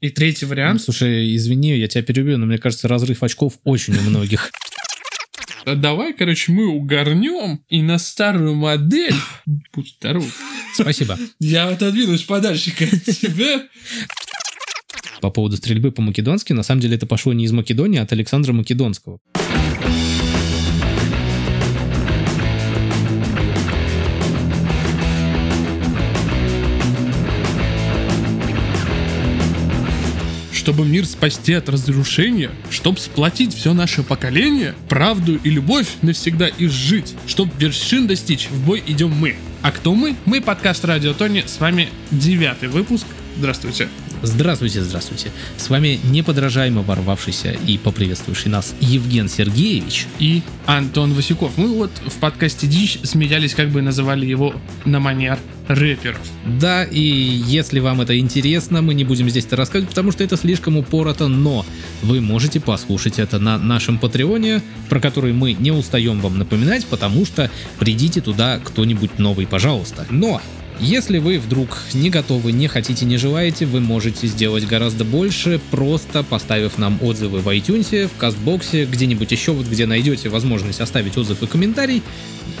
И третий Ну, вариант. слушай, извини, я тебя перебью, но мне кажется, разрыв очков очень у многих. А Давай, короче, мы угорнем и на старую модель... Будь здоров. Спасибо. Я отодвинусь подальше от тебя. По поводу стрельбы по-македонски, на самом деле это пошло не из Македонии, а от Александра Македонского. Чтобы мир спасти от разрушения, чтоб сплотить все наше поколение, правду и любовь навсегда изжить, чтоб вершин достичь, в бой идем мы. А кто мы? Мы подкаст Радио Тони, с вами девятый выпуск. Здравствуйте. Здравствуйте, здравствуйте. С вами неподражаемо ворвавшийся и поприветствующий нас Евген Сергеевич. И Антон Васюков. Мы вот в подкасте Дичь смеялись, как бы называли его на манер рэперов. Да, и если вам это интересно, мы не будем здесь это рассказывать, потому что это слишком упорото, но вы можете послушать это на нашем Патреоне, про который мы не устаем вам напоминать, потому что придите туда кто-нибудь новый, пожалуйста. Но если вы вдруг не готовы, не хотите, не желаете, вы можете сделать гораздо больше, просто поставив нам отзывы в iTunes, в Кастбоксе, где-нибудь еще, вот где найдете возможность оставить отзыв и комментарий,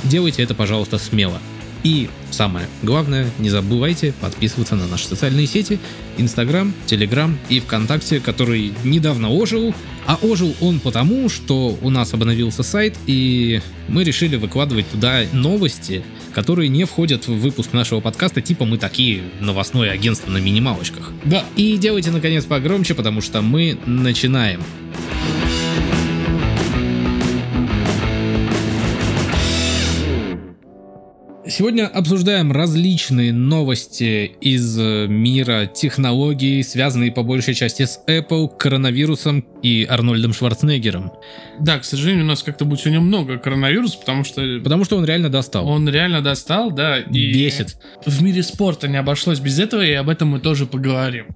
делайте это, пожалуйста, смело. И самое главное, не забывайте подписываться на наши социальные сети, Инстаграм, Телеграм и ВКонтакте, который недавно ожил. А ожил он потому, что у нас обновился сайт, и мы решили выкладывать туда новости, которые не входят в выпуск нашего подкаста, типа мы такие новостное агентство на минималочках. Да. И делайте, наконец, погромче, потому что мы начинаем. Сегодня обсуждаем различные новости из э, мира технологий, связанные по большей части с Apple, коронавирусом и Арнольдом Шварценеггером. Да, к сожалению, у нас как-то будет сегодня много коронавируса, потому что Потому что он реально достал. он реально достал, да, и Бесит. в мире спорта не обошлось без этого, и об этом мы тоже поговорим.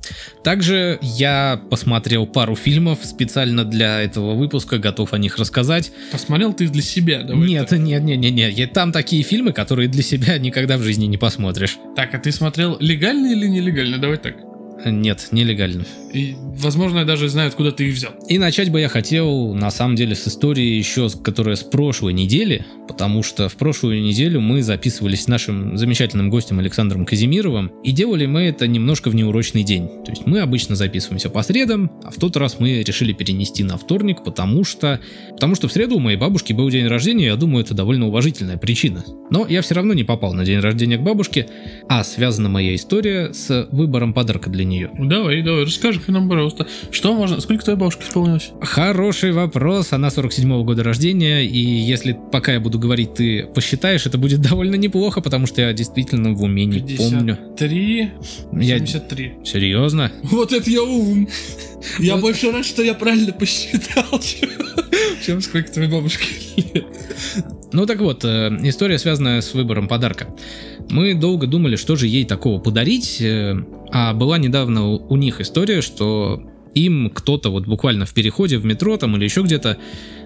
Также я посмотрел пару фильмов специально для этого выпуска, готов о них рассказать. Посмотрел ты для себя, давай нет, так. нет, нет, нет, нет. Там такие фильмы, которые для себя никогда в жизни не посмотришь. Так, а ты смотрел легально или нелегально? Давай так. Нет, нелегально. И, возможно, я даже знаю, откуда ты их взял. И начать бы я хотел, на самом деле, с истории еще, которая с прошлой недели, потому что в прошлую неделю мы записывались с нашим замечательным гостем Александром Казимировым, и делали мы это немножко в неурочный день. То есть мы обычно записываемся по средам, а в тот раз мы решили перенести на вторник, потому что, потому что в среду у моей бабушки был день рождения, я думаю, это довольно уважительная причина. Но я все равно не попал на день рождения к бабушке, а связана моя история с выбором подарка для нее. Ну, давай, давай, расскажи-ка нам, пожалуйста, что можно... Сколько твоей бабушке исполнилось? Хороший вопрос. Она 47-го года рождения, и если пока я буду говорить, ты посчитаешь, это будет довольно неплохо, потому что я действительно в уме не помню. 53, Я... 73. Серьезно? Вот это я ум. Я Вот. больше рад, что я правильно посчитал, чем, сколько твоей бабушке лет. Ну так вот, э, история связанная с выбором подарка. Мы долго думали, что же ей такого подарить, э, а была недавно у них история, что им кто-то вот буквально в переходе в метро там или еще где-то,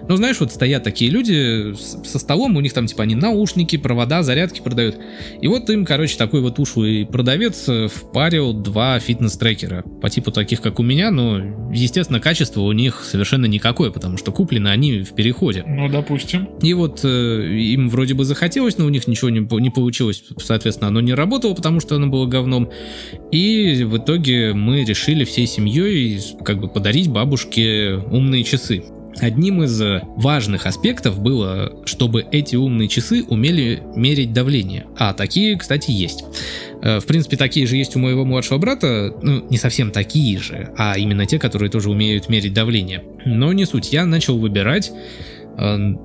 ну знаешь, вот стоят такие люди со столом, у них там типа они наушники, провода, зарядки продают. И вот им, короче, такой вот ушлый продавец э, впарил два фитнес-трекера по типу таких, как у меня, но, естественно, качество у них совершенно никакое, потому что куплены они в переходе. Ну, допустим. И вот э, им вроде бы захотелось, но у них ничего не, не получилось, соответственно, оно не работало, потому что оно было говном. И в итоге мы решили всей семьей как бы подарить бабушке умные часы. Одним из э, важных аспектов было, чтобы эти умные часы умели мерить давление. А такие, кстати, есть. Э, В принципе, такие же есть у моего младшего брата, ну, не совсем такие же, а именно те, которые тоже умеют мерить давление. Но не суть, я начал выбирать,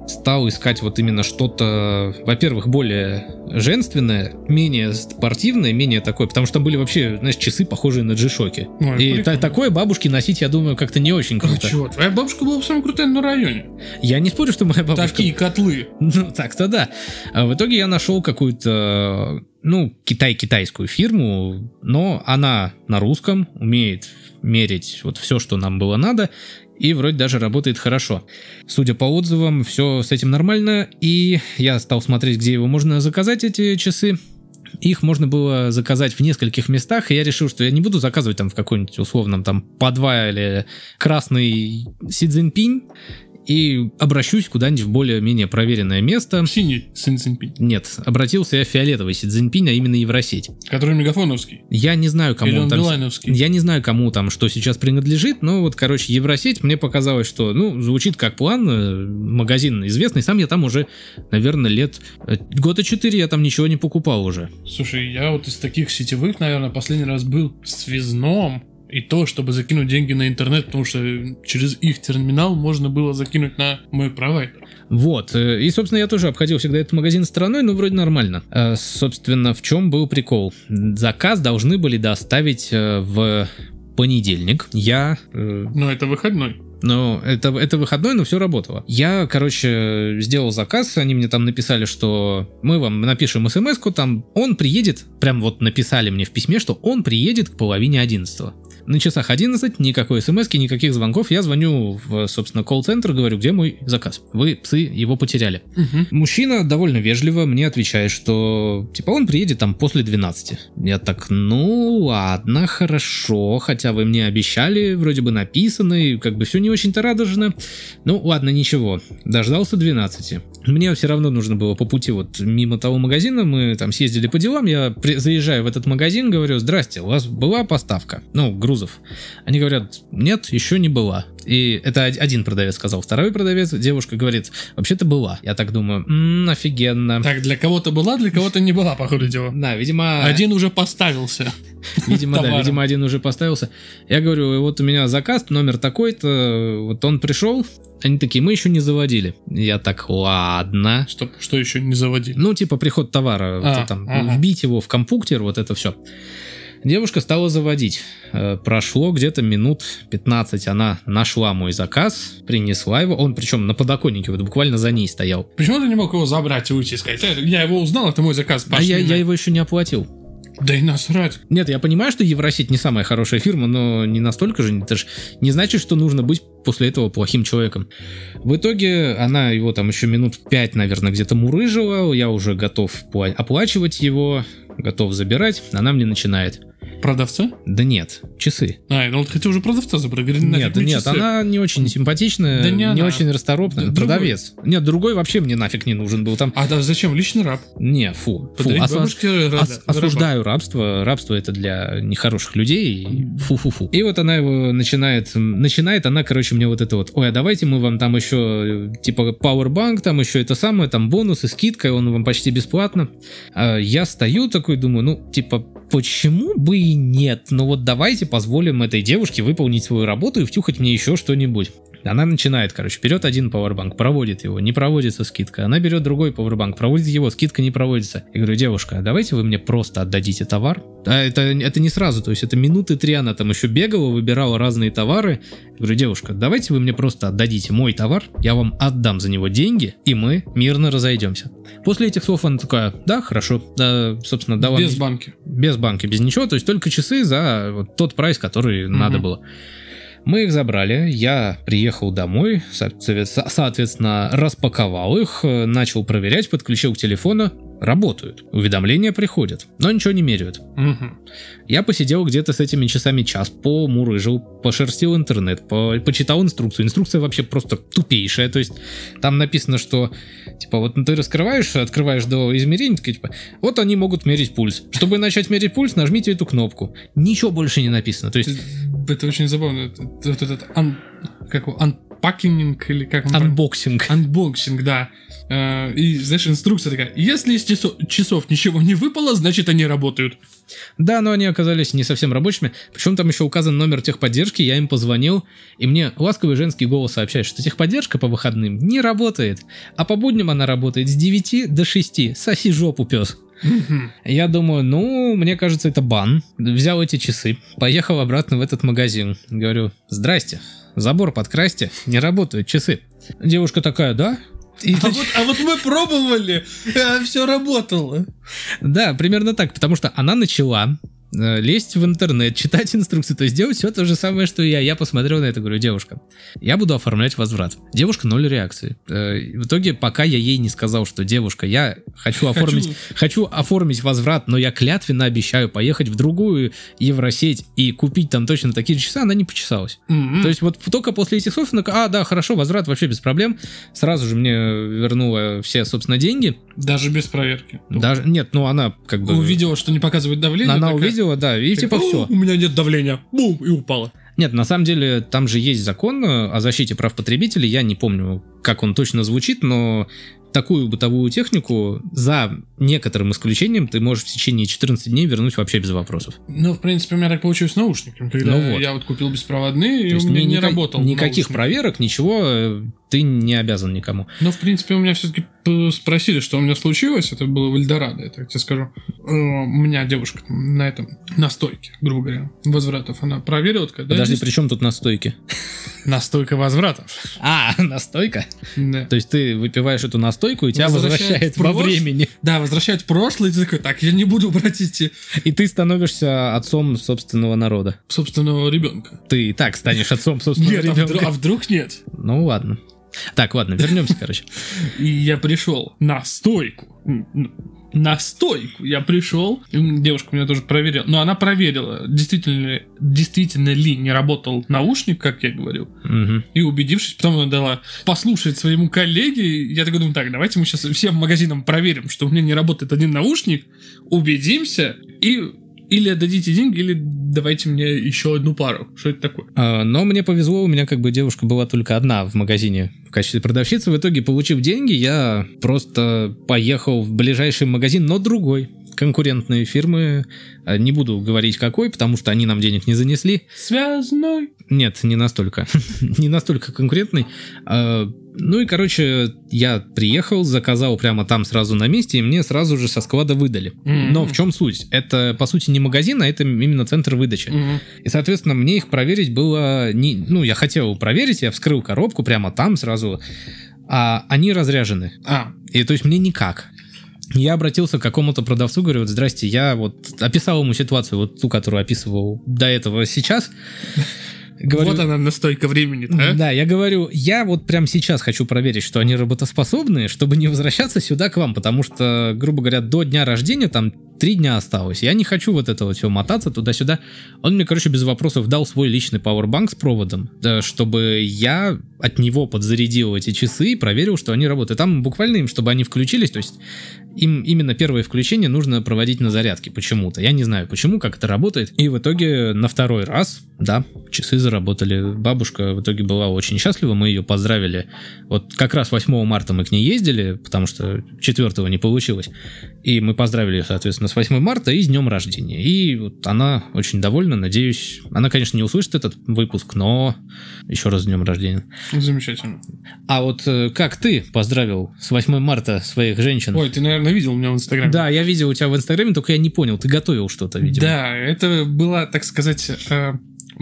стал искать вот именно что-то, во-первых, более женственное, менее спортивное, менее такое, потому что там были вообще, знаешь, часы, похожие на G-Shock. Ой, И та- такое бабушке носить, я думаю, как-то не очень Ну круто. чего, твоя бабушка была самая крутая на районе. Я не спорю, что моя бабушка... Такие котлы. Ну, так-то да. А в итоге я нашел какую-то, ну, китай-китайскую фирму, но она на русском, умеет мерить вот все, что нам было надо, и вроде даже работает хорошо. Судя по отзывам, все с этим нормально, и я стал смотреть, где его можно заказать, эти часы. их можно было заказать в нескольких местах, и я решил, что я не буду заказывать там в какой-нибудь условном там подвале красный Си Цзиньпинь, и обращусь куда-нибудь в более-менее проверенное место. Синий Си Цзиньпинь, Нет, обратился я в фиолетовый Си Цзиньпинь, а именно Евросеть. который мегафоновский. Я не знаю, кому Или он он там... билайновский. Я не знаю, кому там что сейчас принадлежит, но вот, короче, Евросеть, мне показалось, что, ну, звучит как план, э, магазин известный, сам я там уже, наверное, лет... э, Года 4 я там ничего не покупал уже. Слушай, я вот из таких сетевых, наверное, последний раз был в связном. И то, чтобы закинуть деньги на интернет, потому что через их терминал можно было закинуть на мой провайдер. Вот, э, и, собственно, я тоже обходил всегда этот магазин стороной, но вроде нормально. Э, Собственно, в чем был прикол? Заказ должны были доставить э, в понедельник. Я Но это выходной. Но это, это выходной, но все работало. Я, короче, сделал заказ, они мне там написали, что мы вам напишем смс там он приедет, прям вот написали мне в письме, что он приедет к половине 11 на часах 11, никакой смс никаких звонков. Я звоню в, собственно, колл-центр, говорю, где мой заказ? Вы, псы, его потеряли. Мгм. Мужчина довольно вежливо мне отвечает, что типа он приедет там после 12. Я так, ну ладно, хорошо, хотя вы мне обещали, вроде бы написано, и как бы все не очень-то радужно. Ну ладно, ничего, дождался 12. Мне все равно нужно было по пути вот мимо того магазина, мы там съездили по делам, я при- заезжаю в этот магазин, говорю, здрасте, у вас была поставка? Ну, грузов. Они говорят, нет, еще не была. И это од- один продавец сказал. Второй продавец, девушка говорит, вообще-то была. Я так думаю, «М, офигенно. Так, для кого-то была, для кого-то не была, по ходу дела. Да, видимо, Один уже поставился. видимо, да, видимо, один уже поставился. Я говорю, вот у меня заказ, номер такой-то, вот он пришел. Они такие, мы еще не заводили. Я так, ладно. Что, что еще не заводили? Ну, типа приход товара, вот А, там, ага. вбить его в компьютер, вот это все. Девушка стала заводить. Э, Прошло где-то минут 15. Она нашла мой заказ, принесла его. Он причем на подоконнике, вот буквально за ней стоял. Почему ты не мог его забрать и уйти и сказать? «Э, Я его узнал, это мой заказ. а я, пошли я на». его еще не оплатил. Да и насрать. Нет, я понимаю, что Евросеть не самая хорошая фирма, но не настолько же. Это ж не значит, что нужно быть после этого плохим человеком. В итоге она его там еще минут пять, наверное, где-то мурыжила. Я уже готов пла- оплачивать его, готов забирать. Она мне начинает. Продавца? Да нет, часы. А, ну вот хотел уже продавца забрать. Говорит, Нет, нет, часы. она не очень симпатичная, Да не не, она. очень расторопная. Да другой. продавец. Нет, другой вообще мне нафиг не нужен был. Там, А да зачем? Личный раб. не, фу, фу. Осо- бабушке рада- Ос- осуждаю рабство. Рабство это для нехороших людей. Фу-фу-фу. И вот она его начинает. Начинает она, короче, мне вот это вот. Ой, а давайте мы вам там еще типа Powerbank, там еще это самое, там бонусы, скидка, он вам почти бесплатно. А я стою такой, думаю, ну, типа, почему бы и нет? Ну вот давайте позволим этой девушке выполнить свою работу и втюхать мне еще что-нибудь. Она начинает, короче, берет один пауэрбанк, проводит его, не проводится скидка. Она берет другой пауэрбанк, проводит его, скидка не проводится. Я говорю, девушка, а давайте вы мне просто отдадите товар. А это, это не сразу, то есть это минуты три она там еще бегала, выбирала разные товары. Я говорю, девушка, давайте вы мне просто отдадите мой товар, я вам отдам за него деньги, и мы мирно разойдемся. После этих слов она такая, да, хорошо, да, собственно, дала Без банки. без банки, без ничего, то есть только часы за вот тот прайс, который Мгм. надо было. Мы их забрали, я приехал домой, соответ- со- соответственно, распаковал их, э, начал проверять, подключил к телефону, работают, уведомления приходят, но ничего не меряют. Мгм. Я посидел где-то с этими часами час, помурыжил, пошерстил интернет, по- почитал инструкцию. Инструкция вообще просто тупейшая, то есть там написано, что типа вот ты раскрываешь, открываешь до измерений, типа, вот они могут мерить пульс. Чтобы начать мерить пульс, нажмите эту кнопку. Ничего больше не написано. То есть Это очень забавно. Вот этот ан... как его, unpacking или как он unboxing. Unboxing, да. Э, И, знаешь, инструкция такая. Если из часов, часов ничего не выпало, значит они работают. Да, но они оказались не совсем рабочими. Причем там еще указан номер техподдержки, я им позвонил, и мне ласковый женский голос сообщает, что техподдержка по выходным не работает, а по будням она работает с 9 до 6. Соси жопу, пес. Я думаю, ну, мне кажется, это бан. Взял эти часы, поехал обратно в этот магазин. Говорю, здрасте, забор подкрасьте, не работают часы. Девушка такая, да? И А вот, а вот мы пробовали, все работало. Да, примерно так, потому что она начала лезть в интернет, читать инструкции, то есть делать все то же самое, что и я. Я посмотрел на это, говорю, девушка, я буду оформлять возврат. Девушка ноль реакции. Э, В итоге, пока я ей не сказал, что девушка, я хочу оформить, хочу оформить возврат, но я клятвенно обещаю поехать в другую Евросеть и купить там точно такие же часы, она не почесалась. М-м. То есть вот только после этих слов, она а, да, хорошо, возврат вообще без проблем. Сразу же мне вернула все, собственно, деньги. Даже без проверки. Даже, нет, ну она как бы... Увидела, что не показывает давление. Она такая, увидела, да, и типа «О, все. У меня нет давления. Бум, и упала. Нет, на самом деле там же есть закон э, о защите прав потребителей. Я не помню, как он точно звучит, но такую бытовую технику за некоторым исключением ты можешь в течение 14 дней вернуть вообще без вопросов. Ну, в принципе, у меня так получилось с наушниками. Когда Ну вот. я вот купил беспроводные, и у меня ни- не ника- работал. Никаких наушник. проверок, ничего, э, ты не обязан никому. Но, в принципе, у меня все-таки спросили, что у меня случилось. Это было в Эльдорадо, я так тебе скажу. Э, У меня девушка на этом, на стойке, грубо говоря, возвратов. Она проверила, такая, да, Подожди, здесь при чем тут настойки? настойка возвратов. А, настойка? Да. То есть ты выпиваешь эту настойку, и тебя Возвращает возвращает во времени. Да, возвращать в прошлое, и ты такой, так, я не буду брать эти И ты становишься отцом собственного народа. собственного ребенка. Ты и так станешь отцом собственного Нет, а ребенка. а вдруг нет? Ну ладно. Так, ладно, вернемся, короче. И я пришел на стойку. На стойку я пришел. Девушка меня тоже проверила. Но она проверила, действительно, действительно ли не работал наушник, как я говорил. Мгм. И убедившись, потом она дала послушать своему коллеге. Я такой думаю, так, давайте мы сейчас всем магазинам проверим, что у меня не работает один наушник, убедимся и или отдадите деньги, или давайте мне еще одну пару. Что это такое? А, Но мне повезло, у меня как бы девушка была только одна в магазине в качестве продавщицы. В итоге, получив деньги, я просто поехал в ближайший магазин, но другой конкурентные фирмы. А, Не буду говорить какой, потому что они нам денег не занесли. Связной. Нет, не настолько. не настолько конкурентный. А, Ну и, короче, я приехал, заказал прямо там сразу на месте, и мне сразу же со склада выдали. Мгм. Но в чем суть? Это, по сути, не магазин, а это именно центр выдачи. Мгм. И, соответственно, мне их проверить было... Не... Ну, я хотел проверить, я вскрыл коробку прямо там сразу, а они разряжены. А, И то есть мне никак. Я обратился к какому-то продавцу, говорю, вот здрасте, я вот описал ему ситуацию, вот ту, которую описывал до этого сейчас. Говорю, вот она настойка времени-то, а? да, я говорю, я вот прямо сейчас хочу проверить, что они работоспособные, чтобы не возвращаться сюда к вам, потому что, грубо говоря, до дня рождения там три дня осталось. Я не хочу вот это вот все мотаться туда-сюда. Он мне, короче, без вопросов дал свой личный пауэрбанк с проводом, да, чтобы я от него подзарядил эти часы и проверил, что они работают. Там буквально им, чтобы они включились, то есть им именно первое включение нужно проводить на зарядке почему-то. Я не знаю почему, как это работает. И в итоге на второй раз, да, часы заработали. Бабушка в итоге была очень счастлива, мы ее поздравили. Вот как раз 8 марта мы к ней ездили, потому что 4 не получилось. И мы поздравили ее, соответственно, с 8 марта и с днем рождения. И вот она очень довольна, надеюсь. Она, конечно, не услышит этот выпуск, но еще раз с днем рождения. Замечательно. А вот э, как ты поздравил с 8 марта своих женщин? Ой, ты, наверное, видел меня в Инстаграме. Да, я видел у тебя в Инстаграме, только я не понял, ты готовил что-то, видимо. Да, это была, так сказать, э,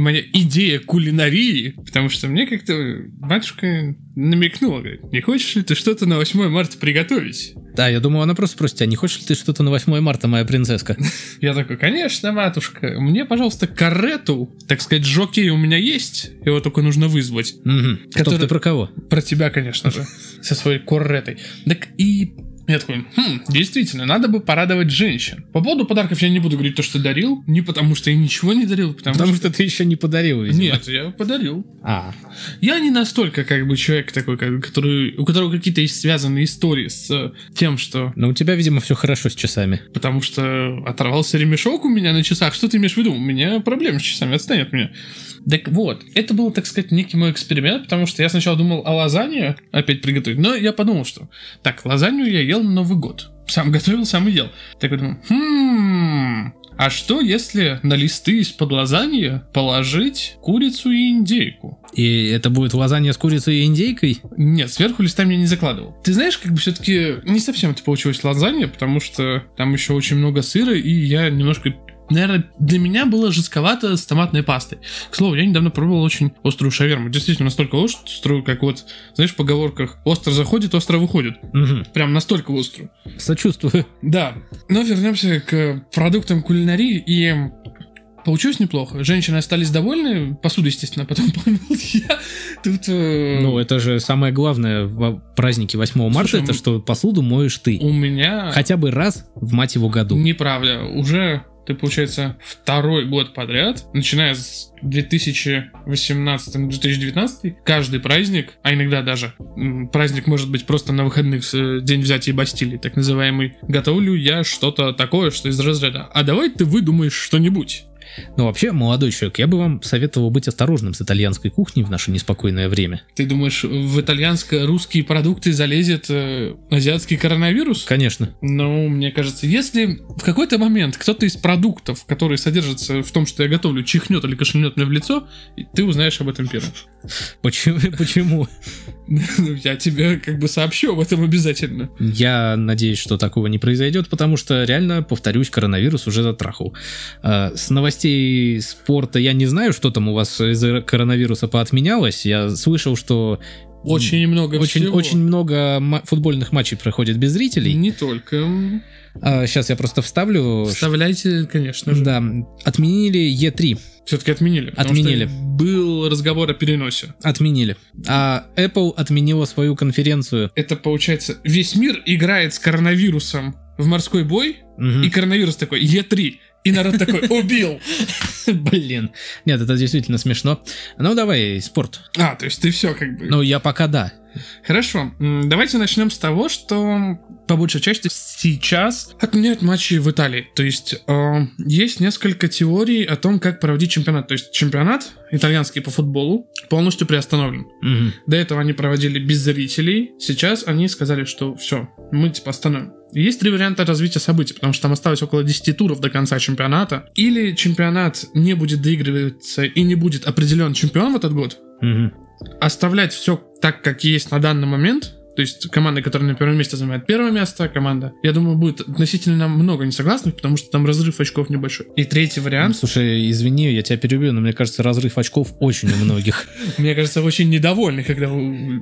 моя идея кулинарии, потому что мне как-то батюшка намекнула, говорит, не хочешь ли ты что-то на 8 марта приготовить? Да, я думаю, она просто спросит, а не хочешь ли ты что-то на 8 марта, моя принцесска? Я такой, конечно, матушка, мне, пожалуйста, карету, так сказать, жокей у меня есть, его только нужно вызвать. Стоп, Который- ты про кого? Про тебя, конечно же, со своей корретой. Так и я такой, хм, действительно, надо бы порадовать женщин. По поводу подарков я не буду говорить то, что дарил, не потому что я ничего не дарил, потому, Потому что... что ты еще не подарил, видимо. Нет, я подарил. А, Я не настолько как бы человек такой, который, у которого какие-то есть связанные истории с э, тем, что ну у тебя, видимо, все хорошо с часами. потому что оторвался ремешок у меня на часах. Что ты имеешь в виду? У меня проблемы с часами, отстань от меня. Так вот, это был, так сказать, некий мой эксперимент, потому что я сначала думал о лазанье опять приготовить, но я подумал, что так, лазанью я ел на Новый год. Сам готовил, сам и ел. Так я думаю, хм, а что если на листы из-под лазаньи положить курицу и индейку? И это будет лазанья с курицей и индейкой? Нет, сверху листами я не закладывал. Ты знаешь, как бы все-таки не совсем это получилось лазанья, потому что там еще очень много сыра, и я немножко наверное, для меня было жестковато с томатной пастой. К слову, я недавно пробовал очень острую шаверму. Действительно, настолько острую, как вот, знаешь, в поговорках «остро заходит, остро выходит». Мгм. Прям настолько острую. Сочувствую. Да, но вернемся к продуктам кулинарии и получилось неплохо. Женщины остались довольны, посуду, естественно, потом помыл я. Тут э, Ну, это же самое главное в празднике 8 марта, Слушай, это м- что посуду моешь ты. у меня Хотя бы раз в мать его году. неправда. Уже ты, получается, второй год подряд, начиная с 2018-2019, каждый праздник, а иногда даже праздник может быть просто на выходных, э, день взятия Бастилии, так называемый, готовлю я что-то такое, что из разряда, а давай ты выдумаешь что-нибудь. Но вообще, молодой человек, я бы вам советовал быть осторожным с итальянской кухней в наше неспокойное время. Ты думаешь, в итальянско-русские продукты залезет э, азиатский коронавирус? Конечно. Ну, мне кажется, если в какой-то момент кто-то из продуктов, которые содержатся в том, что я готовлю, чихнет или кашлянет мне в лицо, ты узнаешь об этом первым. Почему? Почему? Ну, Я тебе как бы сообщу об этом обязательно. Я надеюсь, что такого не произойдет, потому что реально, повторюсь, коронавирус уже затрахал. А, С новостей спорта я не знаю, что там у вас из-за коронавируса поотменялось. Я слышал, что Очень много очень, всего. очень много футбольных матчей проходит без зрителей. Не только. сейчас я просто вставлю. Вставляйте, конечно же. Да, отменили Е3. Все-таки отменили. Отменили. был разговор о переносе. Отменили. А Apple отменила свою конференцию. Это получается, весь мир играет с коронавирусом в морской бой, Мгм. и коронавирус такой, Е3. И народ такой, убил. Блин. Нет, это действительно смешно. Ну, давай, спорт. А, то есть ты все как бы... Ну, я пока да. Хорошо, давайте начнем с того, что по большей части сейчас отменяют матчи в Италии. То есть э, есть несколько теорий о том, как проводить чемпионат. То есть чемпионат итальянский по футболу полностью приостановлен. Мгм. До этого они проводили без зрителей. Сейчас они сказали, что все, мы типа остановим. Есть три варианта развития событий, потому что там осталось около 10 туров до конца чемпионата. Или чемпионат не будет доигрываться и не будет определен чемпион в этот год, Мгм. оставлять все так, как есть на данный момент. То есть команда, которая на первом месте занимает первое место, команда, я думаю, будет относительно много несогласных, потому что там разрыв очков небольшой. И третий вариант, Слушай, извини, я тебя перебью, но мне кажется, разрыв очков очень у многих. мне кажется, очень недовольны, когда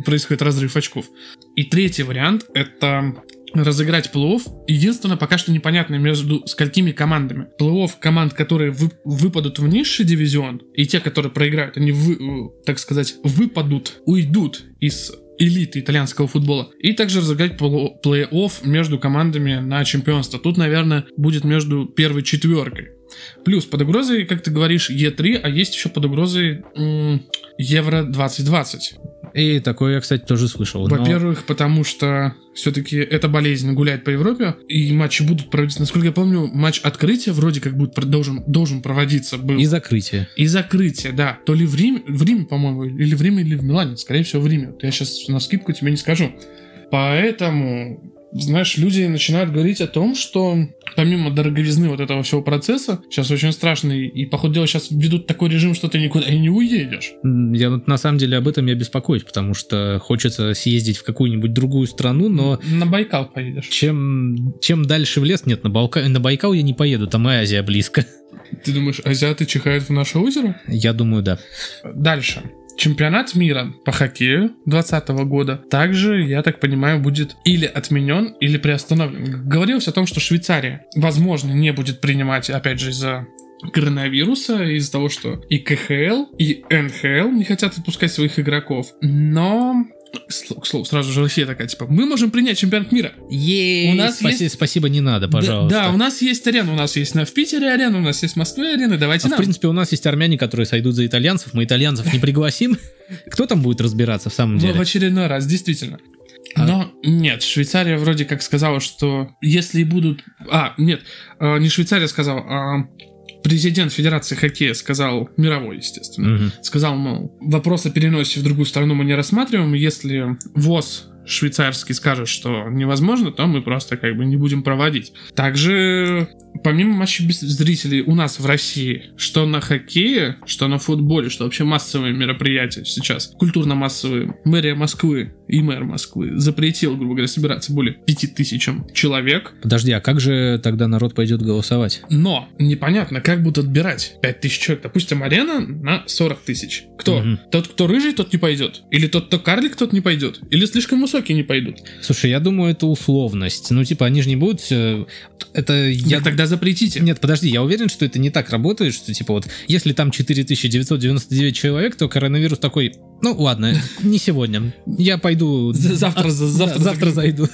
происходит разрыв очков. И третий вариант это разыграть плей-офф. Единственное, пока что непонятно между сколькими командами. Плей-офф команд, которые вы- выпадут в низший дивизион, и те, которые проиграют, они, вы- э, так сказать, выпадут, уйдут из элиты итальянского футбола. И также разыграть плей- плей-офф между командами на чемпионство. Тут, наверное, будет между первой четверкой. Плюс под угрозой, как ты говоришь, Е3, а есть еще под угрозой м, Евро 2020. И такое я, кстати, тоже слышал. но- Во-первых, потому что все-таки эта болезнь гуляет по Европе, и матчи будут проводиться. Насколько я помню, матч открытия вроде как будет должен, должен проводиться был. И закрытие. И закрытие, да. То ли в Риме, в Риме, по-моему, или в Риме, или в Милане. Скорее всего, в Риме. Вот я сейчас на скидку тебе не скажу. Поэтому, знаешь, люди начинают говорить о том, что помимо дороговизны вот этого всего процесса, сейчас очень страшный, и, по ходу дела, сейчас ведут такой режим, что ты никуда и не уедешь. Я на самом деле об этом я беспокоюсь, потому что хочется съездить в какую-нибудь другую страну, но На Байкал поедешь. чем, чем дальше в лес, нет, на, Балка... на Байкал я не поеду, там и Азия близко. Ты думаешь, азиаты чихают в наше озеро? Я думаю, да. Дальше. Чемпионат мира по хоккею 2020 года также, я так понимаю, будет или отменен, или приостановлен. Говорилось о том, что Швейцария, возможно, не будет принимать, опять же, из-за коронавируса, из-за того, что и КХЛ, и НХЛ не хотят отпускать своих игроков. Но, к слову, сразу же Россия такая, типа, мы можем принять чемпионат мира. Ей, У нас спаси- есть- Спасибо, не надо, пожалуйста. Да, да, у нас есть арена, у нас есть на, в Питере арена, у нас есть в Москве арена, давайте А в нам. принципе, у нас есть армяне, которые сойдут за итальянцев. Мы итальянцев не пригласим. Кто там будет разбираться в самом В- В деле? очередной раз, действительно. А- Но нет, Швейцария вроде как сказала, что если будут... А, нет, э, не Швейцария сказала, а президент Федерации хоккея сказал, мировой, естественно, Мгм. сказал, мол, вопрос о переносе в другую страну мы не рассматриваем, если ВОЗ швейцарский скажет, что невозможно, то мы просто как бы не будем проводить. Также, помимо матчей без зрителей у нас в России, что на хоккее, что на футболе, что вообще массовые мероприятия сейчас, культурно-массовые, мэрия Москвы и мэр Москвы запретил, грубо говоря, собираться более пяти тысячам человек. Подожди, а как же тогда народ пойдет голосовать? Но непонятно, как будут отбирать 5 тысяч человек. Допустим, арена на 40 тысяч. Кто? Мгм. Тот, кто рыжий, тот не пойдет. Или тот, кто карлик, тот не пойдет. Или слишком высокие не пойдут. Слушай, я думаю, это условность. Ну, типа, они же не будут... Это я... Я тогда запретите. Нет, подожди, я уверен, что это не так работает, что типа вот, если там 4999 человек, то коронавирус такой, ну ладно, не сегодня, я пойду... За- завтра- завтра завтра зайду.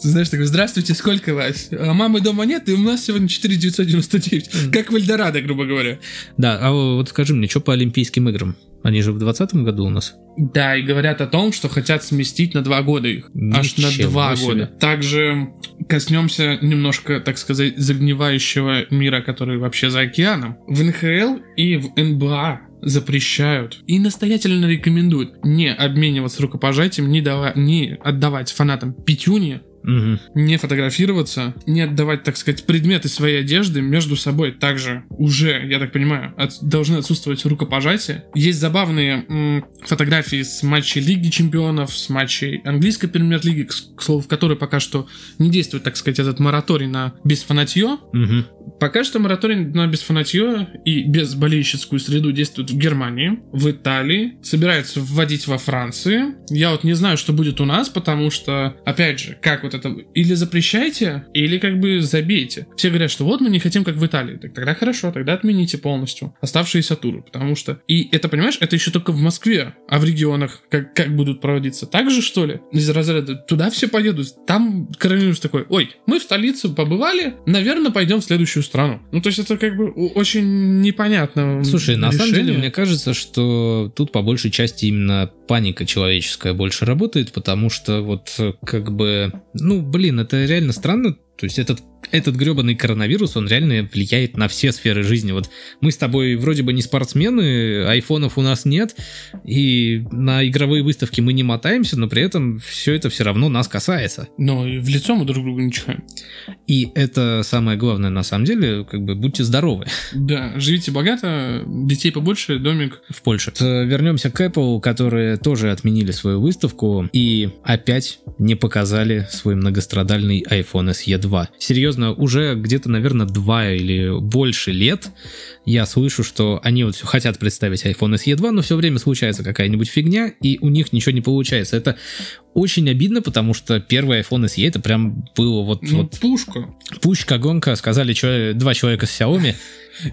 Знаешь, такой, здравствуйте, сколько вас? А мамы дома нет, и у нас сегодня 4999. Как в Эльдорадо, грубо говоря. Да, а вот скажи мне, что по Олимпийским играм? Они же в 2020 году у нас. Да, и говорят о том, что хотят сместить на два года их. Аж на Ничего два себе. года. Также коснемся немножко, так сказать, загнивающего мира, который вообще за океаном. В НХЛ и в НБА запрещают и настоятельно рекомендуют не обмениваться рукопожатием, не, дава- не отдавать фанатам пятюни, Мгм. не фотографироваться, не отдавать, так сказать, предметы своей одежды между собой. Также уже, я так понимаю, от- должны отсутствовать рукопожатия. Есть забавные м, фотографии с матчей Лиги Чемпионов, с матчей английской премьер-лиги, к, к слову, в которой пока что не действует, так сказать, этот мораторий на бесфанатье. Мгм. Пока что мораторий на бесфанатье и безболельщицкую среду действует в Германии, в Италии, собирается вводить во Франции. Я вот не знаю, что будет у нас, потому что, опять же, как вот это, или запрещайте, или как бы забейте. Все говорят, что вот мы не хотим, как в Италии. Так тогда хорошо, тогда отмените полностью оставшиеся туры, потому что... И это, понимаешь, это еще только в Москве, а в регионах как, как будут проводиться? Так же, что ли? Из разряда, туда все поедут, там коронавирус такой, ой, мы в столице побывали, наверное, пойдем в следующую страну. Ну, то есть это как бы очень непонятно. Слушай, на самом деле, решение. мне кажется, что тут по большей части именно паника человеческая больше работает, потому что вот э, как бы, ну, блин, это реально странно. То есть этот, этот гребаный коронавирус, он реально влияет на все сферы жизни. Вот мы с тобой вроде бы не спортсмены, айфонов у нас нет, и на игровые выставки мы не мотаемся, но при этом все это все равно нас касается. Но в лицо мы друг другу не чихаем. И это самое главное на самом деле, как бы будьте здоровы. Да, живите богато, детей побольше, домик. в Польше. Э, Вернемся к Apple, которые тоже отменили свою выставку и опять не показали свой многострадальный iPhone SE 2. Серьезно, уже где-то, наверное, два или больше лет я слышу, что они вот все хотят представить iPhone SE 2, но все время случается какая-нибудь фигня, и у них ничего не получается. Это очень обидно, потому что первый iPhone SE это прям было вот, Ну, вот пушка. пушка, гонка, сказали чё- два человека с Xiaomi,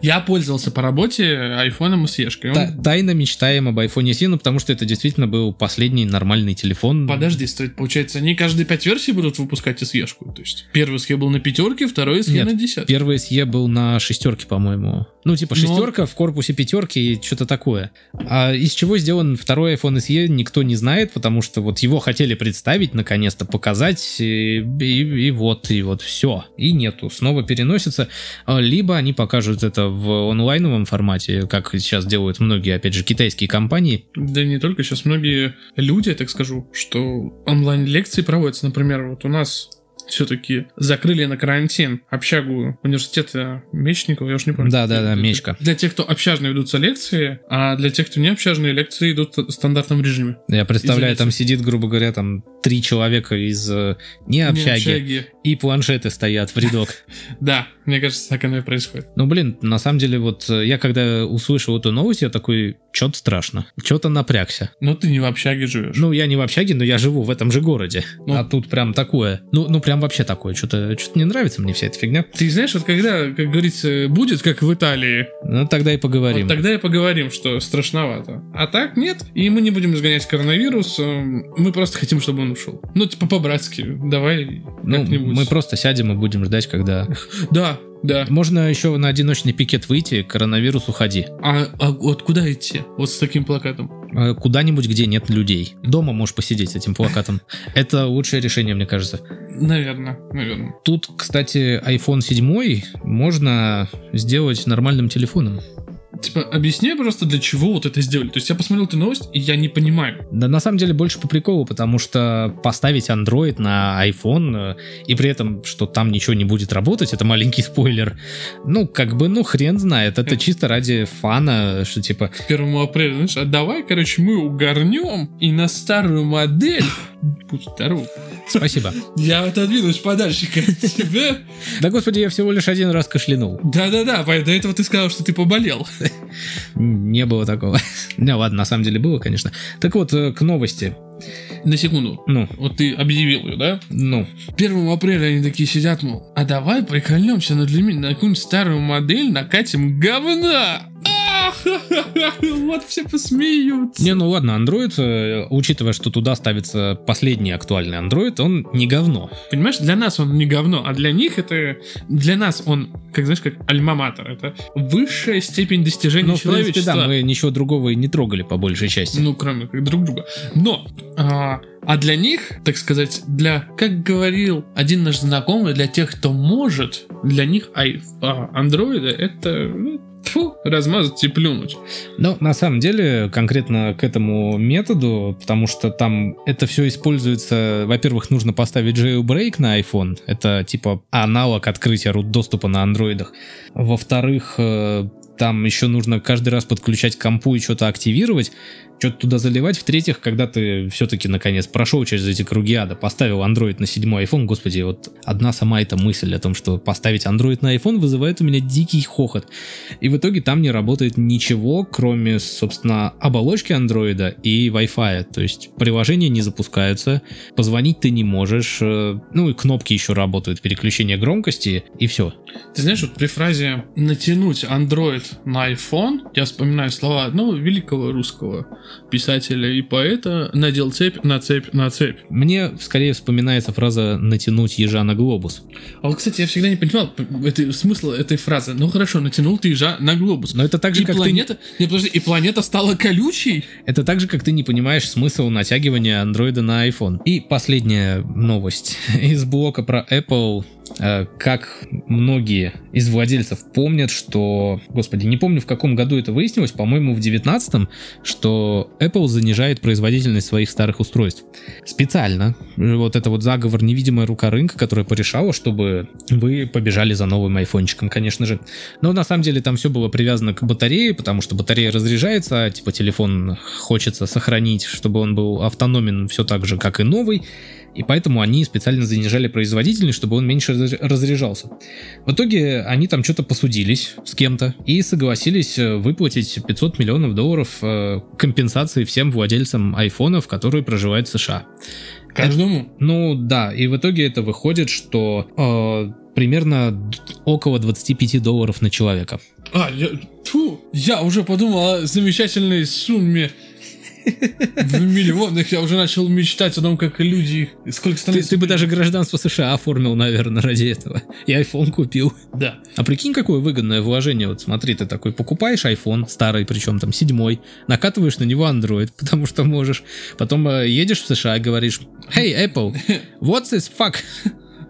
Я пользовался по работе айфоном и Сешкой. Он- Та- тайно мечтаем об iPhone SE, ну потому что это действительно был последний нормальный телефон. Подожди, стоит, получается, они каждые пять версий будут выпускать SE-шку. То есть первый SE был на пятерке, второй SE Нет, на десятке. Первый SE был на шестерке, по-моему. Ну, типа Но- шестерка в корпусе пятерки и что-то такое. А из чего сделан второй iPhone SE, никто не знает, потому что вот его хотели представить, наконец-то показать, и, и- и вот, и вот все. И нету. Снова переносится. А, Либо они покажут это в онлайновом формате, как сейчас делают многие, опять же, китайские компании. Да не только сейчас многие люди, я так скажу, что онлайн-лекции проводятся. Например, вот у нас все-таки закрыли на карантин общагу университета Мечникова, я уж не помню. Да-да-да, Для- Мечка. Для тех, кто общажно ведутся лекции, а для тех, кто не общажные, лекции идут в стандартном режиме. Я представляю, Извините. там сидит, грубо говоря, там три человека из э, не Не общаги, общаги. и планшеты стоят в рядок. Да, мне кажется, так оно и происходит. Ну, блин, на самом деле, вот э, я когда услышал эту новость, я такой, что-то страшно, что-то напрягся. Но ты не в общаге живешь. Ну, я не в общаге, но я живу в этом же городе. Ну. А тут прям такое. Ну, ну прям вообще такое. Что-то что не нравится мне вся эта фигня. Ты знаешь, вот когда, как говорится, будет как в Италии, Ну, тогда и поговорим. вот тогда и поговорим, что страшновато. А так нет, и мы не будем изгонять коронавирус, эм, мы просто хотим, чтобы он ушел. Ну, типа по-братски, давай ну, мы просто сядем и будем ждать, когда... Да, да. Можно еще на одиночный пикет выйти, коронавирус уходи. А, а вот куда идти? Вот с таким плакатом. Э, Куда-нибудь, где нет людей. Дома можешь посидеть с этим плакатом. Это лучшее решение, мне кажется. Наверное, наверное. Тут, кстати, iPhone 7 можно сделать нормальным телефоном. Типа, объясни просто, для чего вот это сделали. То есть я посмотрел эту новость, и я не понимаю. Да на самом деле больше по приколу, потому что поставить Android на iPhone, э, и при этом, что там ничего не будет работать, это маленький спойлер. Ну, как бы, ну, хрен знает. Это чисто ради фана, что типа... К 1 апреля, знаешь, а давай, короче, мы угорнем, и на старую модель... Будь здоров. Спасибо. Я отодвинусь подальше от тебя. Да господи, я всего лишь один раз кашлянул. Да-да-да, до этого ты сказал, что ты поболел. Не было такого. Не, ладно, на самом деле было, конечно. Так вот, э, к новости. На секунду. Ну, Вот ты объявил ее, да? ну, 1 апреля они такие сидят, мол, а давай прикольнемся над людьми на какую-нибудь старую модель, накатим говна. Вот все посмеются. Не, ну ладно, Android, э, учитывая, что туда ставится последний актуальный Android, он не говно. Понимаешь, для нас он не говно, а для них это... Для нас он, как знаешь, как альма-матер. Это высшая степень достижения Ну, человечества. да, мы ничего другого и не трогали по большей части. Ну, кроме как друг друга. Но, а, а для них, так сказать, для, как говорил один наш знакомый, для тех, кто может, для них ай, а, андроиды это ну, тьфу, размазать и плюнуть. Но на самом деле, конкретно к этому методу, потому что там это все используется, во-первых, нужно поставить jailbreak на iPhone, это типа аналог открытия root доступа на андроидах. Во-вторых, э, там еще нужно каждый раз подключать к компу и что-то активировать, что-то туда заливать. В-третьих, когда ты все-таки наконец прошел через эти круги ада, поставил Android на седьмой iPhone, господи, вот одна сама эта мысль о том, что поставить Android на iPhone вызывает у меня дикий хохот. И в итоге там не работает ничего, кроме, собственно, оболочки андроида и Wi-Fi. То есть приложения не запускаются, позвонить ты не можешь, э, ну и кнопки еще работают, переключение громкости, и все. Ты знаешь, вот при фразе «натянуть Android на iPhone» я вспоминаю слова одного великого русского писателя и поэта «надел цепь на цепь на цепь». Мне скорее вспоминается фраза «натянуть ежа на глобус». А вот, кстати, я всегда не понимал это, смысла этой фразы. Ну хорошо, натянул ты ежа на глобус. Но это так же, и как ты... планета, нет, подожди, и планета стала колючей? Это так же, как ты не понимаешь смысл натягивания андроида на iPhone. И последняя новость из блока про Apple. Э, Как многие из владельцев помнят, что, господи, не помню в каком году это выяснилось, по-моему в 19 что Apple занижает производительность своих старых устройств. Специально. Вот это вот заговор невидимая рука рынка, которая порешала, чтобы вы побежали за новым айфончиком, конечно же. Но на самом деле там все было привязано к батарее, потому что батарея разряжается, а типа телефон хочется сохранить, чтобы он был автономен все так же, как и новый. И поэтому они специально занижали производительность, чтобы он меньше раз- разряжался. В итоге они там что-то посудились с кем-то и согласились э, выплатить 500 миллионов долларов э, компенсации всем владельцам айфонов, которые проживают в США. Каждому. Ну да, и в итоге это выходит, что э, примерно около 25 долларов на человека. А, я, тьфу, я уже подумал о замечательной сумме в миллионах. Я уже начал мечтать о том, как люди... Сколько Ты, становится... ты бы даже гражданство США оформил, наверное, ради этого. И iPhone купил. Да. А прикинь, какое выгодное вложение. Вот смотри, ты такой покупаешь iPhone старый, причем там седьмой, накатываешь на него Android, потому что можешь. Потом э, едешь в США и говоришь, Hey, Apple, what's this fuck?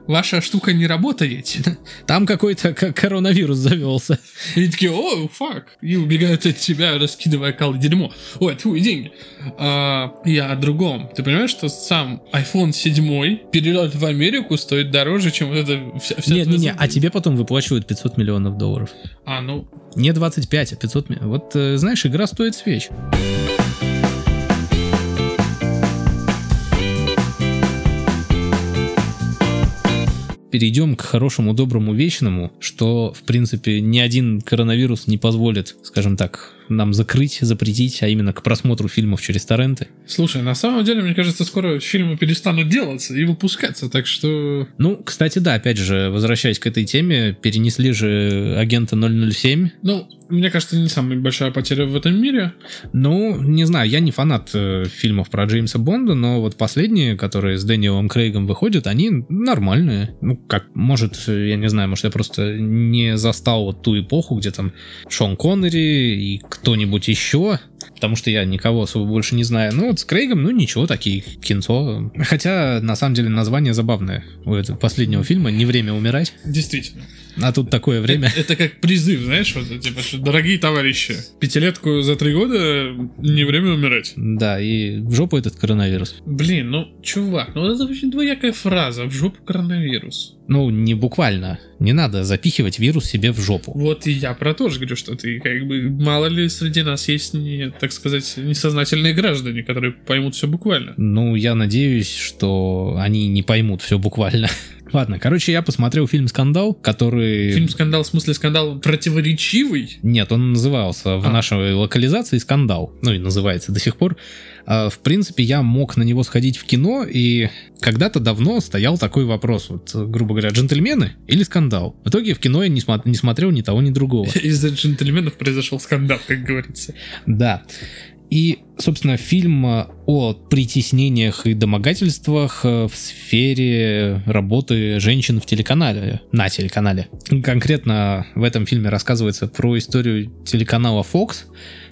Ваша штука не работает. Там какой-то к- коронавирус завелся. И такие, о, фак. И убегают от тебя, раскидывая кал дерьмо. Ой, твои деньги. А, я о другом. Ты понимаешь, что сам iPhone 7 перелет в Америку стоит дороже, чем вот это вся, вся Нет, не, не, а тебе потом выплачивают 500 миллионов долларов. А, ну, Не 25, а 500 миллионов. Вот, э, знаешь, игра стоит свеч. Перейдем к хорошему, доброму, вечному, что, в принципе, ни один коронавирус не позволит, скажем так, нам закрыть, запретить, а именно к просмотру фильмов через торренты. слушай, на самом деле, мне кажется, скоро фильмы перестанут делаться и выпускаться, так что... Ну, кстати, да, опять же, возвращаясь к этой теме, перенесли же агента 007. Ну, мне кажется, не самая большая потеря в этом мире. Ну, не знаю, я не фанат э, фильмов про Джеймса Бонда, но вот последние, которые с Дэниелом Крейгом выходят, они нормальные. Ну, как, может, я не знаю, может, я просто не застал вот ту эпоху, где там Шон Коннери и кто-нибудь еще. потому что я никого особо больше не знаю. Ну вот с Крейгом, ну ничего, такие кинцо. Хотя, на самом деле, название забавное у этого последнего фильма «Не время умирать». Действительно. А тут такое время. Это, это как призыв, знаешь, вот, типа, что, дорогие товарищи, пятилетку за три года не время умирать. Да, и в жопу этот коронавирус. Блин, ну, чувак, ну это очень двоякая фраза, в жопу коронавирус. Ну, не буквально. Не надо запихивать вирус себе в жопу. Вот и я про то же говорю, что ты как бы, мало ли среди нас есть, не, так сказать, несознательные граждане, которые поймут все буквально. Ну, я надеюсь, что они не поймут все буквально. Ладно, короче, я посмотрел фильм «Скандал», который... Фильм «Скандал» в смысле скандал противоречивый? Нет, он назывался в А. нашей локализации «Скандал». Ну и называется до сих пор. А, В принципе, я мог на него сходить в кино, и когда-то давно стоял такой вопрос, вот, грубо говоря, джентльмены или скандал. В итоге в кино я не, смо- не смотрел ни того, ни другого. Из-за джентльменов произошел скандал, как говорится. Да. И, собственно, фильм э, о притеснениях и домогательствах э, в сфере работы женщин в телеканале, на телеканале. Конкретно в этом фильме рассказывается про историю телеканала Fox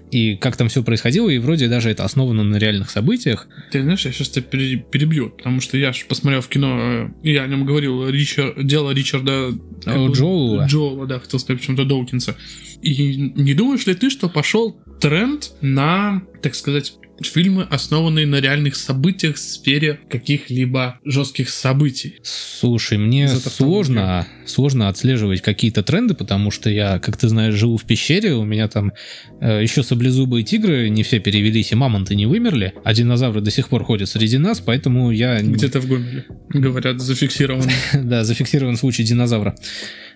и как там все происходило, и вроде даже это основано на реальных событиях. Ты знаешь, я сейчас тебя пере- перебью, потому что я же посмотрел в кино, э, я о нем говорил, Ричард, дело Ричарда... Джоула. Джоула, да, хотел сказать почему-то Доукинса. И не думаешь ли ты, что пошел тренд на, так сказать, фильмы, основанные на реальных событиях в сфере каких-либо жестких событий? Слушай, мне сложно, сложно отслеживать какие-то тренды, потому что я, как ты знаешь, живу в пещере, у меня там э, еще саблезубые тигры не все перевелись, и мамонты не вымерли, а динозавры до сих пор ходят среди нас, поэтому я... Где-то в Гомеле, говорят, зафиксировано. Да, зафиксирован случай динозавра.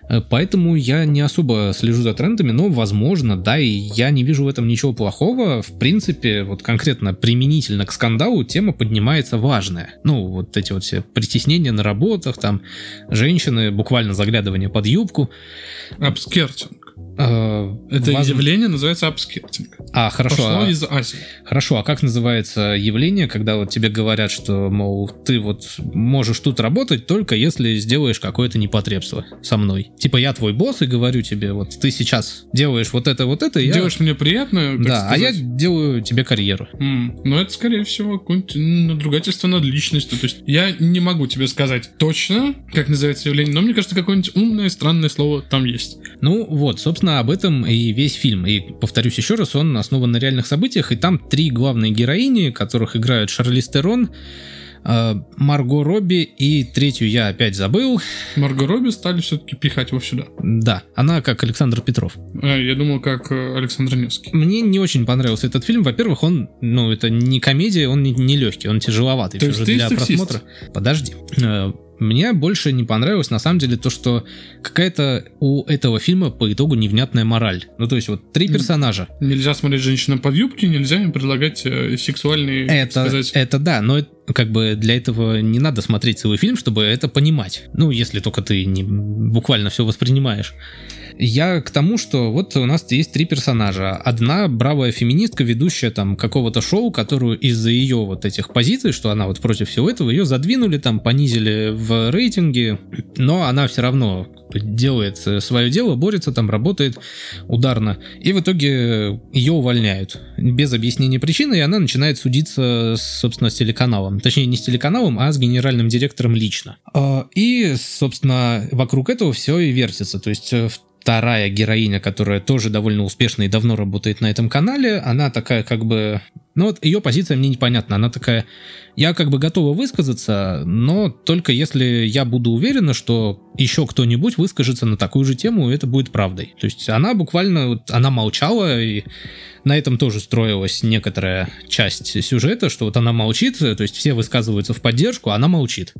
Э, Поэтому я не особо слежу за трендами, но, возможно, да, и я не вижу в этом ничего плохого. В принципе, вот конкретно применительно к скандалу тема поднимается важная. Ну, вот эти вот все притеснения на работах, там, женщины, буквально заглядывание под юбку. Upskirting. Э, Это воз- явление называется upskirting. А, хорошо. Пошло а- из Азии. Хорошо, а как называется явление, когда вот тебе говорят, что, мол, ты вот можешь тут работать только если сделаешь какое-то непотребство со мной? Типа я твой босс и говорю тебе, вот ты сейчас делаешь вот это, вот это, и я... Делаешь мне приятно, так Да, а я сказать. делаю тебе карьеру. М, Ну, это, скорее всего, какое-нибудь надругательство над личностью. То есть, я не могу тебе сказать точно, как называется явление, но мне кажется, какое-нибудь умное, странное слово там есть. Ну вот, собственно, об этом и весь фильм. И повторюсь еще раз, он основан на реальных событиях, и там три главные героини, которых играют Шарли Стерон, э, Марго Робби и третью я опять забыл. Марго Робби стали все-таки пихать его сюда. Да, она как Александр Петров. А, я думал, как э, Александр Невский. Мне не очень понравился этот фильм. Во-первых, он, ну, это не комедия, он не, легкий, он тяжеловатый То есть ты для сексист? просмотра. Подожди. Мне больше не понравилось, на самом деле, то, что какая-то у этого фильма по итогу невнятная мораль. Ну, то есть, вот три персонажа. Нельзя смотреть женщинам под юбки, нельзя им предлагать э, сексуальные, Это, сказать... это да, но как бы для этого не надо смотреть целый фильм, чтобы это понимать. Ну, если только ты не буквально все воспринимаешь. Я к тому, что вот у нас есть три персонажа. Одна бравая феминистка, ведущая там какого-то шоу, которую из-за ее вот этих позиций, что она вот против всего этого, ее задвинули там, понизили в рейтинге, но она все равно делает свое дело, борется там, работает ударно. И в итоге ее увольняют без объяснения причины, и она начинает судиться, собственно, с телеканалом. Точнее, не с телеканалом, а с генеральным директором лично. А, И, собственно, вокруг этого все и вертится. То есть э, вторая героиня, которая тоже довольно успешно и давно работает на этом канале, она такая как бы... Ну вот ее позиция мне непонятна. Она такая, я как бы готова высказаться, но только если я буду уверена, что еще кто-нибудь выскажется на такую же тему, и это будет правдой. То есть она буквально, она молчала, и на этом тоже строилась некоторая часть сюжета, что вот она молчит, то есть все высказываются в поддержку, а она молчит.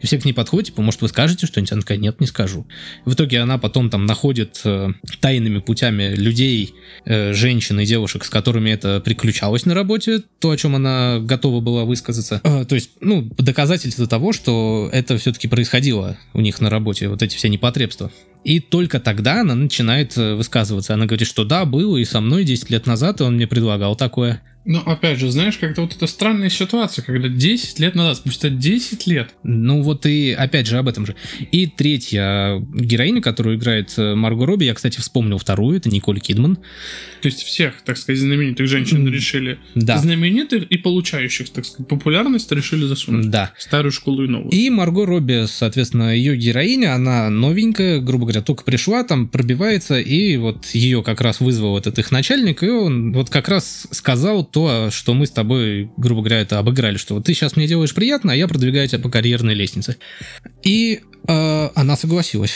И все к ней подходят, типа, может, вы скажете что-нибудь? Она такая, нет, не скажу. В итоге она потом там находит э, тайными путями людей, э, женщин и девушек, с которыми это приключалось на работе, то, о чем она готова была высказаться. Э, то есть, ну, доказательство того, что это все-таки происходило у них на работе, вот эти все непотребства. И только тогда она начинает э, высказываться. Она говорит, что да, было и со мной 10 лет назад, и он мне предлагал такое. Но опять же, знаешь, как-то вот эта странная ситуация, когда 10 лет назад, спустя 10 лет. Ну вот и опять же об этом же. И третья героиня, которую играет э, Марго Робби, я, кстати, вспомнил вторую, это Николь Кидман. То есть всех, так сказать, знаменитых женщин решили. Да. Знаменитых и получающих, так сказать, популярность решили засунуть. Да. Старую школу и новую. И Марго Робби, соответственно, ее героиня, она новенькая, грубо говоря, только пришла, там пробивается, и вот ее как раз вызвал этот их начальник, и он вот как раз сказал то, что мы с тобой, грубо говоря, это обыграли, что вот ты сейчас мне делаешь приятно, а я продвигаю тебя по карьерной лестнице. И э, она согласилась.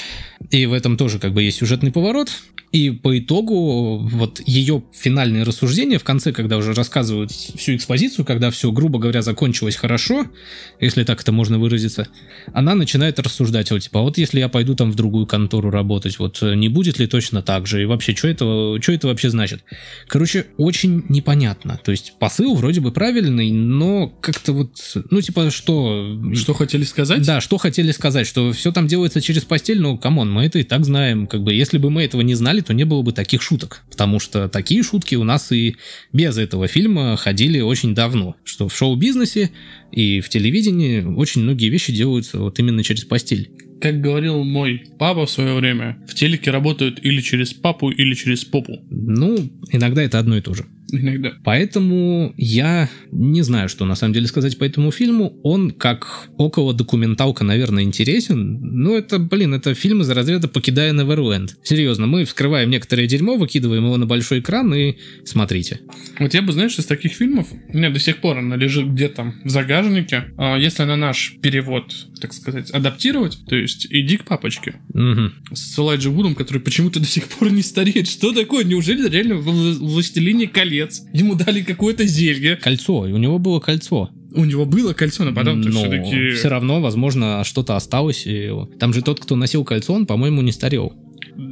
И в этом тоже как бы есть сюжетный поворот. И по итогу вот ее финальные рассуждения в конце, когда уже рассказывают всю экспозицию, когда все, грубо говоря, закончилось хорошо, если так это можно выразиться, она начинает рассуждать, вот типа, а вот если я пойду там в другую контору работать, вот э, не будет ли точно так же, и вообще, что это, что это вообще значит? Короче, очень непонятно. То есть посыл вроде бы правильный, но как-то вот, ну типа, что... Что хотели сказать? Да, что хотели сказать, что все там делается через постель, ну, come on, мы это и так знаем, как бы, если бы мы этого не знали, то не было бы таких шуток, потому что такие шутки у нас и без этого фильма ходили очень давно, что в шоу-бизнесе и в телевидении очень многие вещи делаются вот именно через постель. Как говорил мой папа в свое время, в телеке работают или через папу, или через попу. Ну, иногда это одно и то же. Иногда. Поэтому я не знаю, что на самом деле сказать по этому фильму. Он как около документалка, наверное, интересен. Но это, блин, это фильм из разряда «Покидая Неверленд». Серьезно, мы вскрываем некоторое дерьмо, выкидываем его на большой экран и смотрите. Вот я бы, знаешь, из таких фильмов, у меня до сих пор она лежит где-то в загажнике. А если на наш перевод, так сказать, адаптировать, то есть «Иди к папочке» Мгм. с Элайджи Вудом, который почему-то до сих пор не стареет. Что такое? Неужели реально в «Вла- «Властелине колец» ему дали какое-то зелье? Кольцо, у него было кольцо. У него было кольцо, но потом Но все-таки... все равно, возможно, что-то осталось. И... Там же тот, кто носил кольцо, он, по-моему, не старел.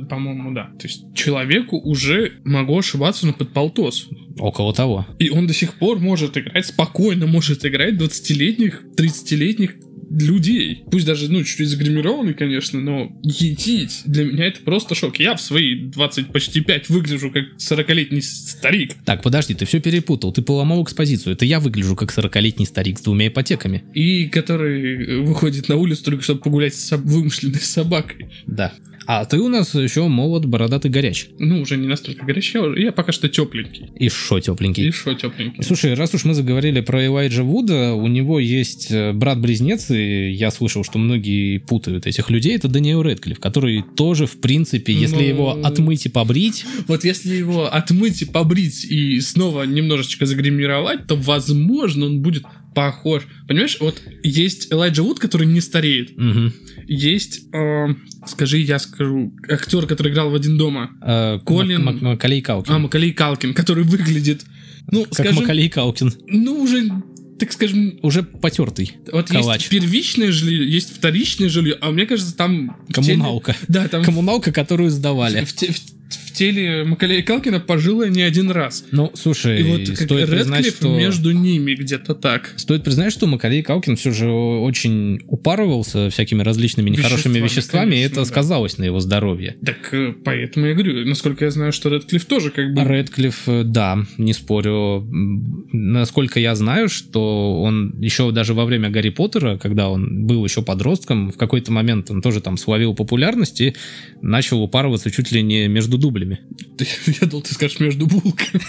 По-моему, да. То есть человеку уже могу ошибаться, но под полтос. Около того. И он до сих пор может играть, спокойно может играть 20-летних, 30-летних людей. Пусть даже, ну, чуть-чуть загримированный, конечно, но етить для меня это просто шок. Я в свои 20, почти 5 выгляжу как 40-летний старик. Так, подожди, ты все перепутал. Ты поломал экспозицию. Это я выгляжу как 40-летний старик с двумя ипотеками. И который выходит на улицу только чтобы погулять с вымышленной собакой. Да. А ты у нас еще молод, бородатый, горяч. Ну, уже не настолько горячий, я, уже- я пока что тепленький. И шо тепленький. И шо тепленький. Слушай, раз уж мы заговорили про Элайджа Вуда, у него есть э, брат-близнец, и я слышал, что многие путают этих людей, это Даниэл Рэдклифф, который тоже, в принципе, если Ну. его отмыть и побрить, Вот если его отмыть и побрить и снова немножечко загримировать, то, возможно, он будет похож. Понимаешь, вот есть Элайджа Вуд, который не стареет. мгм, Есть, э, скажи, я скажу, актер, который играл в «Один дома». э, Колин- Мак- Мак- Макалей Калкин. А, Макалей Калкин, который выглядит, ну, как скажем, Макалей Калкин. ну, уже, так скажем, Уже потертый. вот Калач. есть первичное жилье, есть вторичное жилье, а мне кажется, там... в теле- Коммуналка. Да, там Коммуналка, которую сдавали. в, те- в теле Макалея Калкина пожилая не один раз. Ну, слушай, И вот как стоит признать, что... между ними где-то так. Стоит признать, что Макалей Калкин все же очень упарывался всякими различными нехорошими Веществами, веществами, и конечно, это да. сказалось на его здоровье. Так э, поэтому я говорю, насколько я знаю, что Рэдклифф тоже как бы... Рэдклифф, э, да, не спорю. Насколько я знаю, что он еще даже во время Гарри Поттера, когда он был еще подростком, в какой-то момент он тоже там словил популярность и начал упарываться чуть ли не между дублями. Я думал, ты скажешь между булками.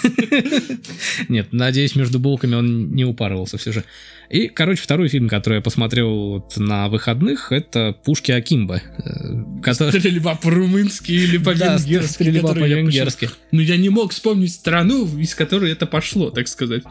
Нет, надеюсь, между булками он не упарывался все же. И, короче, второй фильм, который я посмотрел вот на выходных, это «Пушки Акимба». э, который- Стрельба по-румынски или Да, по-венгерски. стрельба которую я по-венгерски. Но я не мог вспомнить страну, из которой это пошло, так сказать.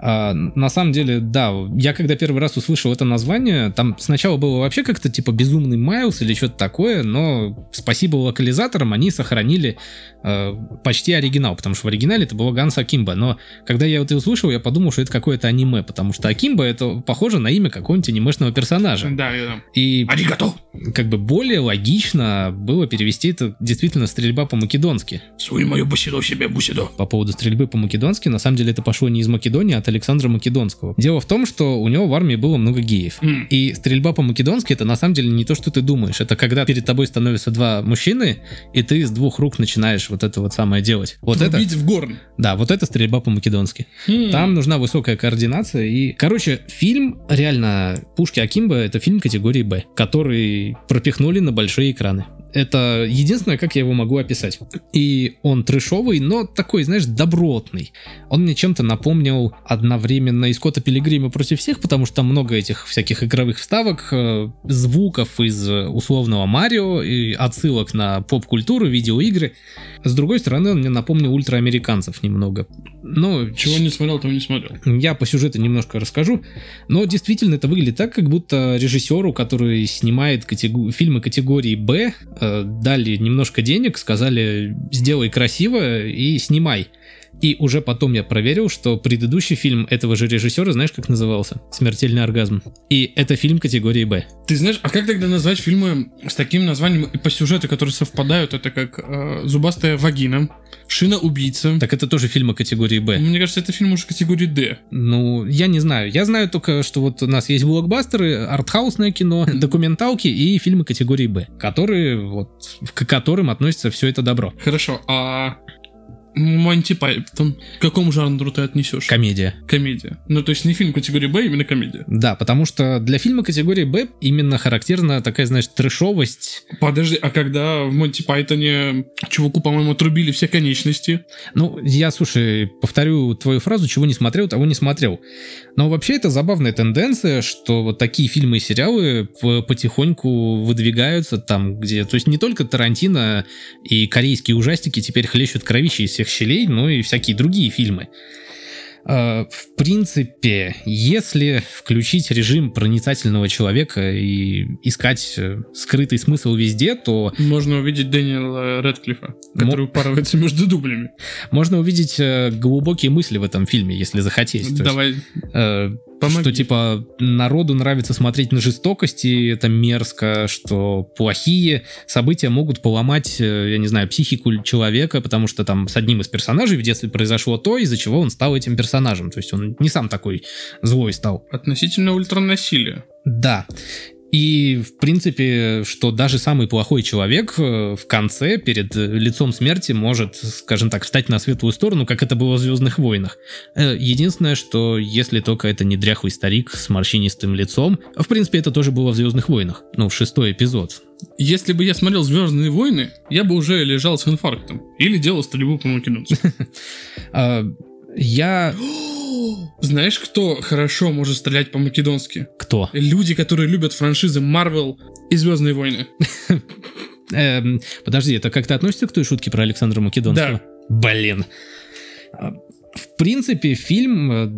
А, на самом деле, да, я когда первый раз услышал это название, там сначала было вообще как-то типа «Безумный Майлз» или что-то такое, но спасибо локализаторам, они сохранили э, почти оригинал, потому что в оригинале это было Ганс Акимба, но когда я это услышал, я подумал, что это какое-то аниме, потому что Акимба это похоже на имя какого-нибудь анимешного персонажа. Да, я... И Аригато! как бы более логично было перевести это действительно стрельба по-македонски. Суй мою бусидо себе, бусидо. по поводу стрельбы по-македонски, на самом деле это пошло не из Македонии, а от Александра Македонского. Дело в том, что у него в армии было много геев. М. И стрельба по-македонски это на самом деле не то, что ты думаешь. Это когда перед тобой становятся два мужчины, и ты с двух рук начинаешь вот это вот самое делать. Вот это, Убить в горн. да, вот это стрельба по-македонски. Хм. Там нужна высокая координация. И, короче, фильм реально Пушки Акимба это фильм категории Б, который пропихнули на большие экраны. Это единственное, как я его могу описать. И он трешовый, но такой, знаешь, добротный. Он мне чем-то напомнил одновременно и Скотта Пилигрима против всех, потому что там много этих всяких игровых вставок, э, звуков из условного Марио, и отсылок на поп-культуру, видеоигры. С другой стороны, он мне напомнил ультраамериканцев немного. Ну, Чего не смотрел, того не смотрел. я по сюжету немножко расскажу, но действительно это выглядит так, как будто режиссеру, который снимает катего- фильмы категории Б, дали немножко денег, сказали сделай красиво и снимай. И уже потом я проверил, что предыдущий фильм этого же режиссера, знаешь, как назывался? «Смертельный оргазм». И это фильм категории Б. Ты знаешь, а как тогда назвать фильмы с таким названием и по сюжету, которые совпадают? Это как э, «Зубастая вагина», «Шина убийца». Так это тоже фильмы категории Б. Мне кажется, это фильм уже категории D. Ну, я не знаю. Я знаю только, что вот у нас есть блокбастеры, артхаусное кино, документалки и фильмы категории Б, которые вот к которым относится все это добро. Хорошо, а Монти Пайтон, к какому жанру ты отнесешь? Комедия. Комедия. Ну, то есть не фильм категории Б, а именно комедия. Да, потому что для фильма категории Б именно характерна такая, знаешь, трэшовость. Подожди, а когда в Монти Пайтоне чуваку, по-моему, отрубили все конечности? Ну, я, слушай, повторю твою фразу, чего не смотрел, того не смотрел. Но вообще это забавная тенденция, что вот такие фильмы и сериалы потихоньку выдвигаются там, где... То есть не только Тарантино и корейские ужастики теперь хлещут кровищи из всех щелей, но и всякие другие фильмы. А, В принципе, если включить режим проницательного человека и искать э, скрытый смысл везде, то Можно увидеть Дэниела Рэдклиффа, который упарывается между дублями. можно увидеть э, глубокие мысли в этом фильме, если захотеть. Есть, Давай, э, помоги. что типа народу нравится смотреть на жестокость, и это мерзко, что плохие события могут поломать, э, я не знаю, психику человека, потому что там с одним из персонажей в детстве произошло то, из-за чего он стал этим персонажем. То есть он не сам такой злой стал. Относительно ультранасилия. Да. И, в принципе, что даже самый плохой человек э, в конце, перед э, лицом смерти, может, скажем так, встать на светлую сторону, как это было в «Звездных войнах». Э, Единственное, что если только это не дряхлый старик с морщинистым лицом, в принципе, это тоже было в «Звездных войнах», ну, в шестой эпизод. Если бы я смотрел Звездные войны, я бы уже лежал с инфарктом. Или делал стрельбу по македонцу. А, Я... Знаешь, кто хорошо может стрелять по-македонски? Кто? Люди, которые любят франшизы Marvel и Звездные войны. Эм, подожди, это как-то относится к той шутке про Александра Македонского? Блин. А, В принципе, фильм, э,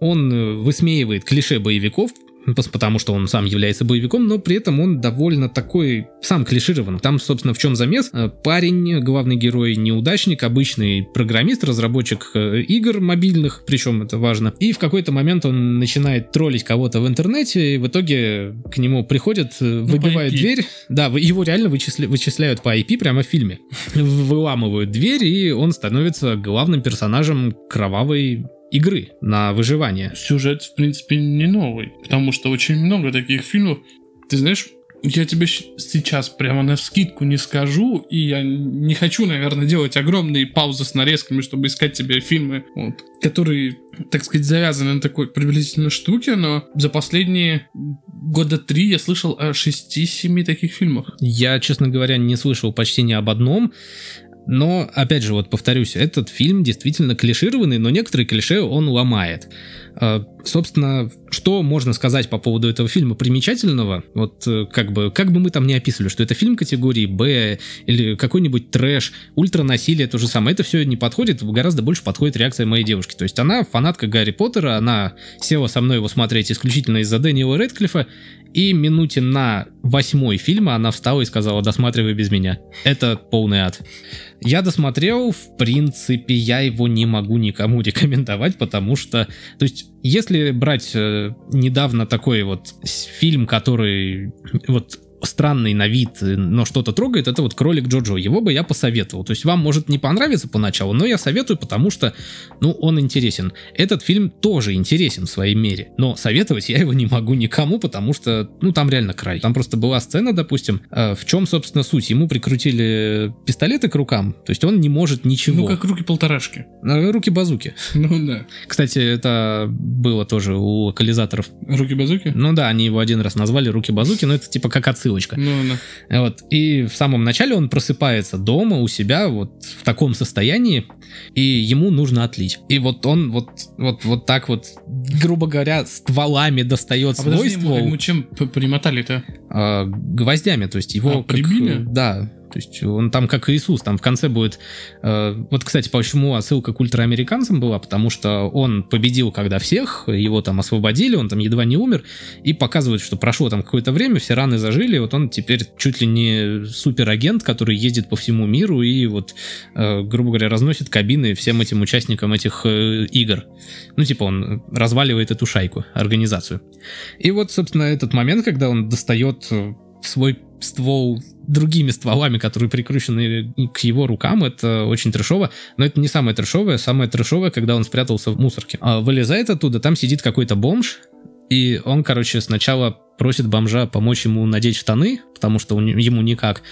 он э, высмеивает клише боевиков, потому что он сам является боевиком, но при этом он довольно такой сам клиширован. Там, собственно, в чем замес? Э, Парень, главный герой, неудачник, обычный программист, разработчик э, игр мобильных, причем это важно. И в какой-то момент он начинает троллить кого-то в интернете, и в итоге к нему приходят, э, по выбивают IP. дверь. Да, его реально вычисля- вычисляют по IP прямо в фильме. Выламывают дверь, и он становится главным персонажем кровавой игры на выживание. Сюжет, в принципе, не новый. Потому что очень много таких фильмов. Ты знаешь, я тебе сейчас прямо на скидку не скажу, и я не хочу, наверное, делать огромные паузы с нарезками, чтобы искать тебе фильмы, вот, которые, так сказать, завязаны на такой приблизительной штуке, но за последние года три я слышал о 6-7 таких фильмах. Я, честно говоря, не слышал почти ни об одном. Но, опять же, вот повторюсь, этот фильм действительно клишированный, но некоторые клише он ломает. Э, Собственно, что можно сказать по поводу этого фильма примечательного? Вот э, как бы, как бы мы там не описывали, что это фильм категории Б или какой-нибудь трэш, ультранасилие, то же самое. Это все не подходит, гораздо больше подходит реакция моей девушки. То есть она фанатка Гарри Поттера, она села со мной его смотреть исключительно из-за Дэниела Рэдклиффа, и минуте на восьмой фильма она встала и сказала, досматривай без меня. Это полный ад. Я досмотрел, в принципе, я его не могу никому рекомендовать, потому что, то есть, если брать э, недавно такой вот фильм, который вот странный на вид, но что-то трогает, это вот кролик Джоджо. Его бы я посоветовал. То есть вам может не понравиться поначалу, но я советую, потому что, ну, он интересен. Этот фильм тоже интересен в своей мере, но советовать я его не могу никому, потому что, ну, там реально край. Там просто была сцена, допустим, э, в чем, собственно, суть. Ему прикрутили пистолеты к рукам, то есть он не может ничего. Ну, как руки полторашки. Э, Руки-базуки. Ну, да. Кстати, это было тоже у локализаторов. Руки-базуки? Ну да, они его один раз назвали руки-базуки, но это типа как отсылочка. Ну, да. Вот. И в самом начале он просыпается дома у себя вот в таком состоянии, и ему нужно отлить. И вот он вот, вот, вот так вот, грубо говоря, стволами достает А свой подожди, ему, ствол ему чем п- примотали-то? а, гвоздями, то есть его А, как, прибили? да, то есть он там как Иисус, там в конце будет... э, вот, кстати, почему отсылка к ультраамериканцам была, потому что он победил когда всех, его там освободили, он там едва не умер, и показывают, что прошло там какое-то время, все раны зажили, вот он теперь чуть ли не суперагент, который ездит по всему миру и вот, э, грубо говоря, разносит кабины всем этим участникам этих э, игр. Ну, типа он разваливает эту шайку, организацию. И вот, собственно, этот момент, когда он достает э, свой ствол другими стволами, которые прикручены к его рукам, это очень трешово. Но это не самое трешовое. Самое трешовое, когда он спрятался в мусорке. А вылезает оттуда, там сидит какой-то бомж, и он, короче, сначала просит бомжа помочь ему надеть штаны, потому что у не- ему никак.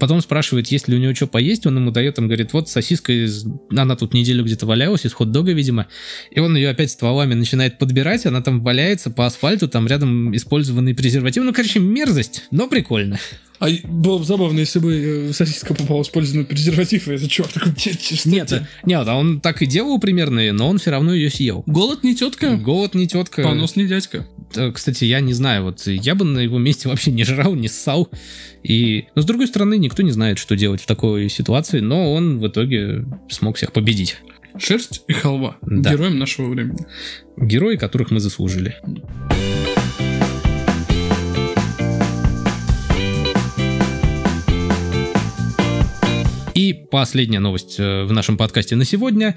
Потом спрашивает, есть ли у него что поесть, он ему дает, он говорит, вот сосиска из... Она тут неделю где-то валялась, из хот-дога, видимо. И он ее опять стволами начинает подбирать, она там валяется по асфальту, там рядом использованный презерватив. Ну, короче, мерзость, но прикольно. А было бы забавно, если бы э, сосиска попала в использованный презерватив, и это чувак такой, «Че- че- что Нет, это?» нет, а он так и делал примерно, но он все равно ее съел. Голод не тетка, Голод не тетка. понос не дядька. Э, Кстати, я не знаю, вот я бы на его месте вообще не жрал, не ссал. И... Но с другой стороны, никто не знает, что делать в такой ситуации, но он в итоге смог всех победить. Шерсть и халва. Да. Героем нашего времени. Герои, которых мы заслужили. И последняя новость э, в нашем подкасте на сегодня.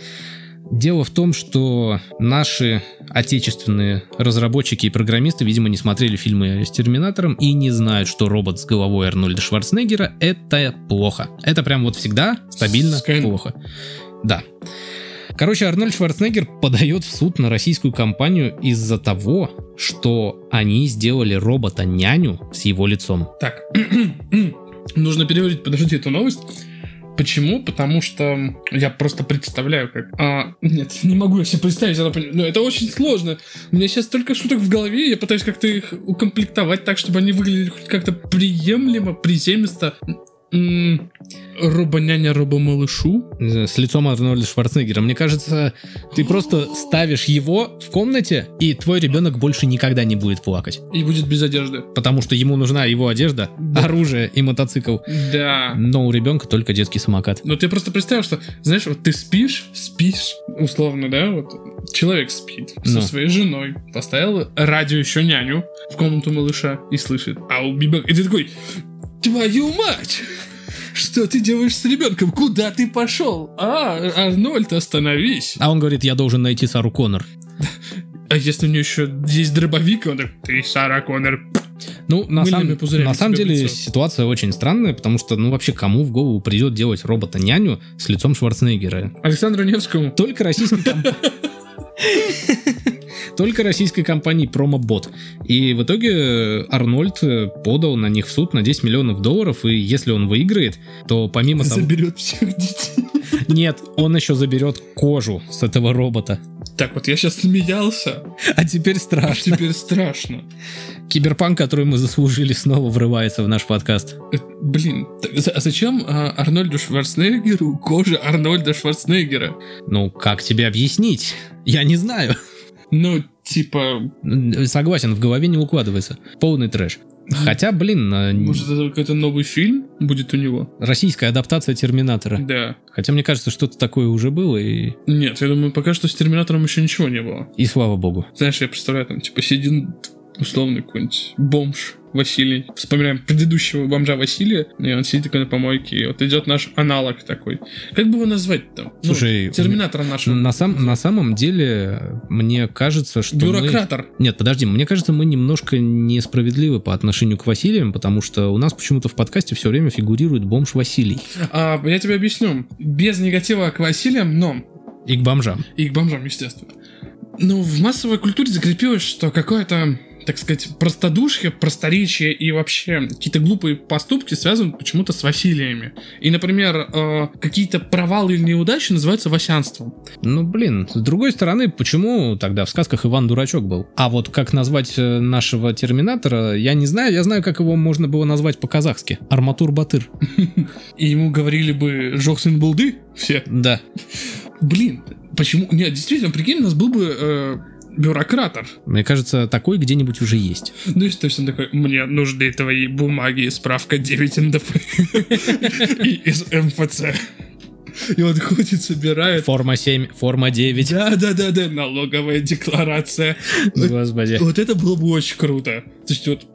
Дело в том, что наши отечественные разработчики и программисты, видимо, не смотрели фильмы с Терминатором и не знают, что робот с головой Арнольда Шварценеггера — это плохо. Это прям вот всегда стабильно Скайн. плохо. Да. Короче, Арнольд Шварценеггер подает в суд на российскую компанию из-за того, что они сделали робота-няню с его лицом. Так, нужно переварить, подожди, эту новость. Почему? Потому что я просто представляю, как... А, нет, не могу я себе представить, она но это очень сложно. У меня сейчас столько шуток в голове, я пытаюсь как-то их укомплектовать так, чтобы они выглядели хоть как-то приемлемо, приземисто. Робоняня робомалышу. С лицом Арнольда Шварценеггера. Мне кажется, ты просто ставишь его в комнате, и твой ребенок больше никогда не будет плакать. И будет без одежды. Потому что ему нужна его одежда, Да. оружие и мотоцикл. Да. Но у ребенка только детский самокат. Но ты просто представил, что, знаешь, вот ты спишь, спишь, условно, да, вот человек спит со Ну. своей женой, поставил радио еще няню в комнату малыша и слышит, а у ребенка... И ты такой, твою мать! Что ты делаешь с ребенком? Куда ты пошел? А, Арнольд, остановись. А он говорит, я должен найти Сару Коннор. А если у нее еще есть дробовик, он такой, ты Сара Коннор. Ну, на, пузырями на самом деле лицо. ситуация очень странная, потому что, ну, вообще, кому в голову придет делать робота-няню с лицом Шварценеггера? Александру Невскому. Только российской компании. Только российской компании Промобот. И в итоге Арнольд э, подал на них в суд на 10 миллионов долларов, и если он выиграет, то помимо того... Заберет всех детей. Нет, он еще заберет кожу с этого робота. Так вот, я сейчас смеялся, А теперь а страшно. теперь страшно. Киберпанк, который мы заслужили, снова врывается в наш подкаст. Э, Блин, а зачем а, Арнольду Шварценеггеру кожа Арнольда Шварценеггера? Ну, как тебе объяснить? Я не знаю. Ну, типа, Согласен, в голове не укладывается. Полный трэш. Хотя, блин, э, может, это какой-то новый фильм будет у него? российская адаптация Терминатора. Да. Хотя, мне кажется, что-то такое уже было, и, Нет, я думаю, пока что с Терминатором еще ничего не было. и слава богу. Знаешь, я представляю, там, типа, сидит условный какой-нибудь бомж Василий. Вспоминаем предыдущего бомжа Василия, и он сидит такой на помойке, и вот идет наш аналог такой. Как бы его назвать-то? Слушай, ну, терминатора нашего. На, сам, на самом деле, мне кажется, что Бюрократор. Мы... Нет, подожди, мне кажется, мы немножко несправедливы по отношению к Василиям, потому что у нас почему-то в подкасте все время фигурирует бомж Василий. А, я тебе объясню. Без негатива к Василиям, но... И к бомжам. И к бомжам, естественно. Ну, в массовой культуре закрепилось, что какое-то так сказать, простодушие, просторечие и вообще какие-то глупые поступки связаны почему-то с Василиями. И, например, э, какие-то провалы или неудачи называются васянством. Ну, блин, с другой стороны, почему тогда в сказках Иван Дурачок был? А вот как назвать э, нашего Терминатора, я не знаю. Я знаю, как его можно было назвать по-казахски. Арматур Батыр. И ему говорили бы Жохсын Булды все? Да. Блин, почему? Нет, действительно, прикинь, у нас был бы бюрократор. Мне кажется, такой где-нибудь уже есть. Ну, и то есть он такой, мне нужны твои бумаги, справка 9 НДП и из МФЦ. И он ходит, собирает. Форма 7, форма 9. Да, да, да, да, налоговая декларация. Господи. Вот это было бы очень круто. То есть вот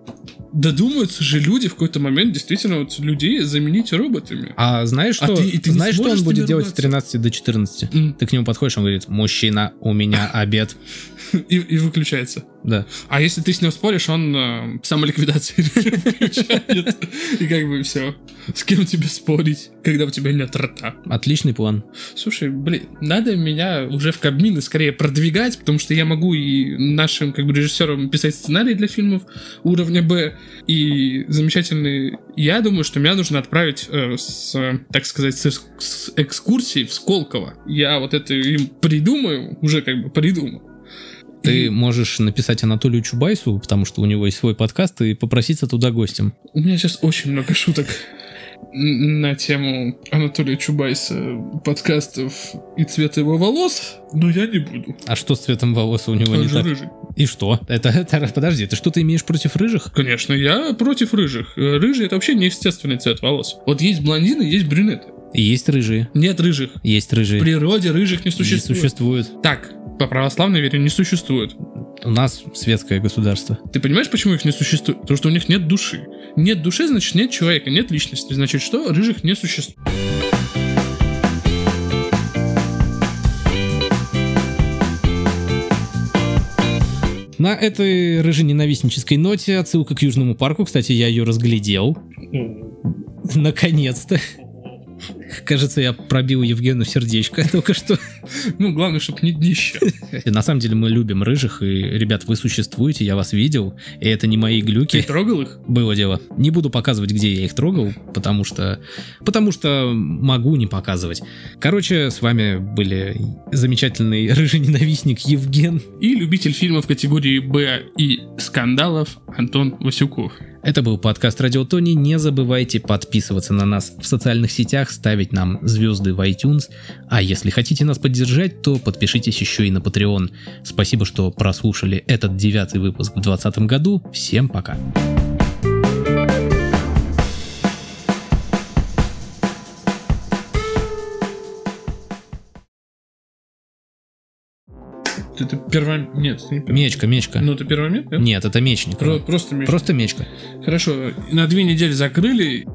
додумаются же люди в какой-то момент действительно вот людей заменить роботами. А знаешь, что, А ты- и ты знаешь, что он будет делать с тренироваться? 13 до 14? М. Ты к нему подходишь, он говорит, мужчина, у меня обед. И, и выключается. Да. А если ты с ним споришь, он э, самоликвидацию включает. И как бы все. С кем тебе спорить, когда у тебя нет рта? Отличный план. Слушай, блин, надо меня уже в Кабмины скорее продвигать, потому что я могу и нашим как бы режиссерам писать сценарии для фильмов уровня Б, и замечательный. Я думаю, что меня нужно отправить э, с, так сказать, с, с экскурсией в Сколково. Я вот это им придумаю, уже как бы придумал. Ты можешь написать Анатолию Чубайсу, потому что у него есть свой подкаст, и попроситься туда гостем. У меня сейчас очень много шуток на тему Анатолия Чубайса, подкастов и цвета его волос, но я не буду. А что с цветом волос у него Он не же так? рыжий. И что? Это, это- подожди, ты что-то имеешь против рыжих? Конечно, я против рыжих. Э, Рыжий это вообще неестественный цвет волос. Вот есть блондины, есть брюнеты. И есть рыжие. Нет рыжих. Есть В рыжие. природе рыжих не Не существует. существует. Так, по православной вере не существует. У нас светское государство. Ты понимаешь, почему их не существует? Потому что у них нет души. Нет души, значит нет человека, нет личности. Значит что? Рыжих не существует. На этой рыжененавистнической ноте отсылка к Южному парку. Кстати, я ее разглядел. Наконец-то. Кажется, я пробил Евгену сердечко только что. Ну, главное, чтобы не днище. На самом деле мы любим рыжих, и, ребят, вы существуете, я вас видел, и это не мои Ты глюки. трогал их? Было дело. Не буду показывать, где я их трогал, потому что... Потому что могу не показывать. Короче, с вами были замечательный рыжий ненавистник Евген. И любитель фильмов категории Б и скандалов Антон Васюков. Это был подкаст Радио Тони. Не забывайте подписываться на нас в социальных сетях, ставить нам звезды в iTunes. А если хотите нас поддержать, то подпишитесь еще и на Patreon. Спасибо, что прослушали этот девятый выпуск в 2020 году. Всем пока. Ты первый... Нет, ты не первый. Мечка, мечка. Ну, первый момент, нет? Нет, это мечник. Про- просто меч. Просто мечка. Хорошо, на две недели закрыли.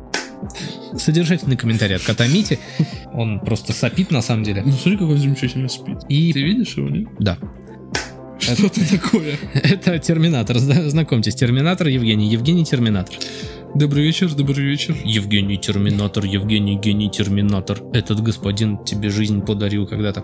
Содержательный комментарий от кота Мити. Он просто сопит на самом деле. Ну, смотри, как он замечательно спит. И Ты видишь его, нет? да, Что это такое? это Терминатор. Зна- Знакомьтесь, Терминатор Евгений. Евгений Терминатор. Добрый вечер, добрый вечер. Евгений Терминатор, Евгений Гений Терминатор. Этот господин тебе жизнь подарил когда-то.